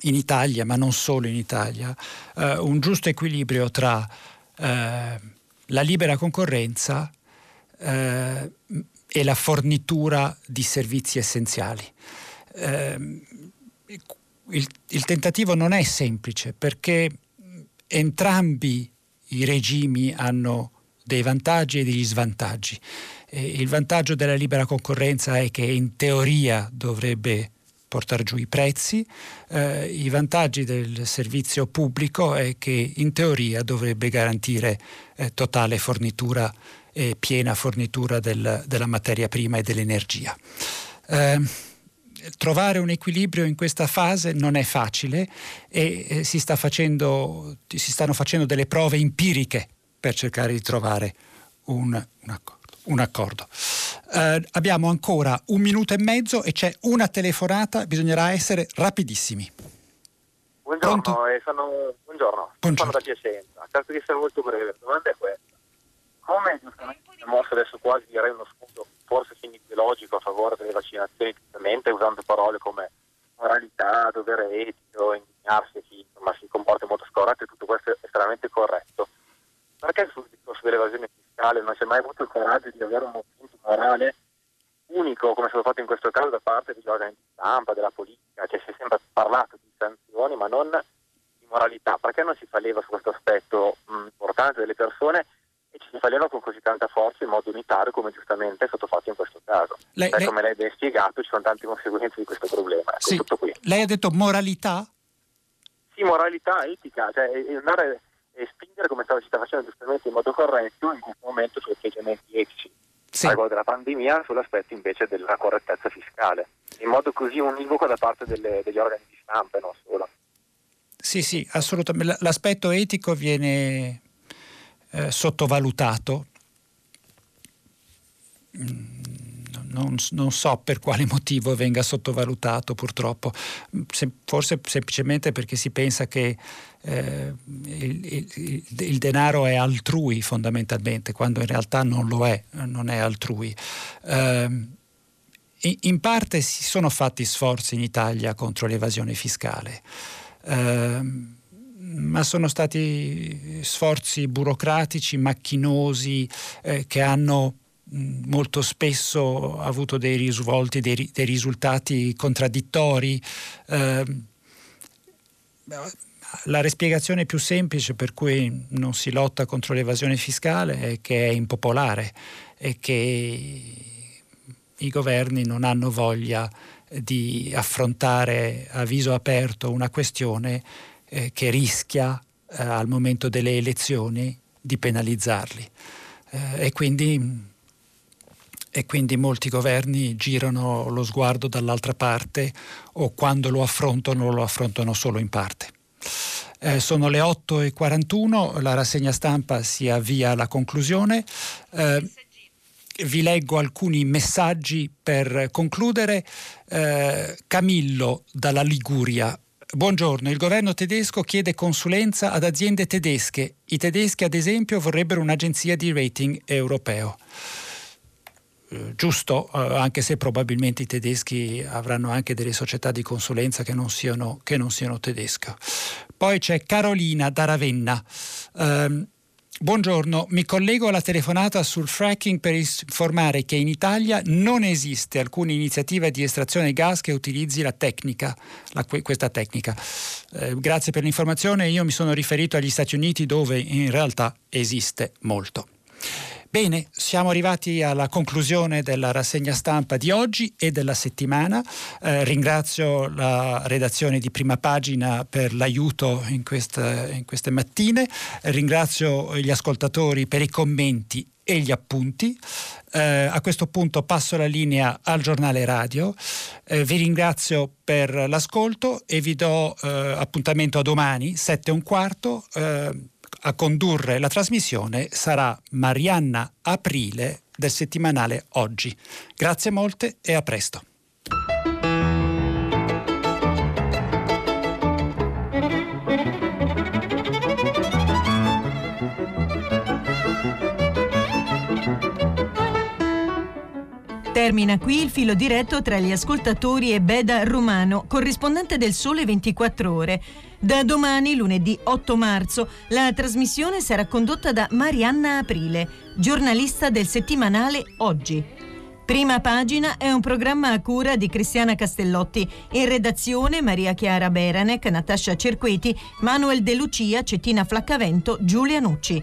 B: in Italia, ma non solo in Italia, eh, un giusto equilibrio tra eh, la libera concorrenza eh, e la fornitura di servizi essenziali. Eh, il, il tentativo non è semplice perché entrambi i regimi hanno dei vantaggi e degli svantaggi. il vantaggio della libera concorrenza è che in teoria dovrebbe portare giù i prezzi, eh, i vantaggi del servizio pubblico è che in teoria dovrebbe garantire eh, totale fornitura e piena fornitura del, della materia prima e dell'energia. Eh, trovare un equilibrio in questa fase non è facile e eh, si, sta facendo, si, stanno facendo delle prove empiriche per cercare di trovare un, un accordo. Un accordo. Uh, abbiamo ancora un minuto e mezzo e c'è una telefonata, bisognerà essere rapidissimi.
I: Buongiorno, eh, sono, buongiorno. buongiorno. sono da Piacenza. Cerco di essere molto breve. La domanda è questa. Come giustamente è mosso adesso quasi direi uno spunto forse ideologico a favore delle vaccinazioni, giustamente usando parole come moralità, dovere etico, indignarsi a chi insomma, si comporta in modo scorretto e tutto questo è estremamente corretto. Perché sul discorso dell'evasione fiscale non si è mai avuto il coraggio di avere un movimento morale unico, come è stato fatto in questo caso da parte degli organi di stampa, della politica, cioè si è sempre parlato di sanzioni ma non di moralità, perché non si fa leva su questo aspetto mh, importante delle persone e ci si fa leva con così tanta forza in modo unitario come giustamente è stato fatto in questo caso. Lei, lei... Come lei ben spiegato ci sono tante conseguenze di questo problema. Ecco,
B: sì. Lei ha detto moralità?
I: Sì, moralità, etica, cioè andare e spingere come si sta facendo giustamente in modo corretto in questo momento su atteggiamenti etici sì. al della pandemia sull'aspetto invece della correttezza fiscale, in modo così univoco da parte delle, degli organi di stampa e non solo.
B: Sì, sì, assolutamente. L'aspetto etico viene eh, sottovalutato. Mm, non, non, so per quale motivo venga sottovalutato purtroppo, Se, forse semplicemente perché si pensa che eh, il, il, il, denaro è altrui fondamentalmente, quando in realtà non lo è, non è altrui. Eh, in parte si sono fatti sforzi in Italia contro l'evasione fiscale, eh, ma sono stati sforzi burocratici, macchinosi, eh, che hanno molto spesso avuto dei risvolti, dei, dei risultati contraddittori. La rispiegazione più semplice per cui non si lotta contro l'evasione fiscale è che è impopolare e che i governi non hanno voglia di affrontare a viso aperto una questione eh, che rischia eh, al momento delle elezioni di penalizzarli. Eh, e quindi e quindi molti governi girano lo sguardo dall'altra parte o quando lo affrontano lo affrontano solo in parte. Eh, sono le 8.41, la rassegna stampa si avvia alla conclusione. Eh, vi leggo alcuni messaggi per concludere. Eh, Camillo dalla Liguria. Buongiorno, il governo tedesco chiede consulenza ad aziende tedesche. I tedeschi, ad esempio, vorrebbero un'agenzia di rating europeo. Eh, giusto, eh, anche se probabilmente i tedeschi avranno anche delle società di consulenza che non siano, che non siano tedesche. Poi c'è Carolina da Ravenna. Eh, Buongiorno, mi collego alla telefonata sul fracking per informare che in Italia non esiste alcuna iniziativa di estrazione gas che utilizzi la tecnica, la, questa tecnica. Eh, grazie per l'informazione, io mi sono riferito agli Stati Uniti dove in realtà esiste molto. Bene, siamo arrivati alla conclusione della rassegna stampa di oggi e della settimana. Eh, ringrazio la redazione di prima pagina per l'aiuto in queste, in queste mattine, ringrazio gli ascoltatori per i commenti e gli appunti. Eh, a questo punto passo la linea al giornale radio. Eh, vi ringrazio per l'ascolto e vi do eh, appuntamento a domani, 7 e un quarto eh, a condurre la trasmissione sarà Marianna Aprile del settimanale Oggi. Grazie molte e a presto.
A: Termina qui il filo diretto tra gli ascoltatori e Beda Romano, corrispondente del Sole 24 Ore. Da domani, lunedì 8 marzo, la trasmissione sarà condotta da Marianna Aprile, giornalista del settimanale Oggi. Prima pagina è un programma a cura di Cristiana Castellotti. In redazione Maria Chiara Beranec, Natascia Cerqueti, Manuel De Lucia, Cettina Flaccavento, Giulia Nucci.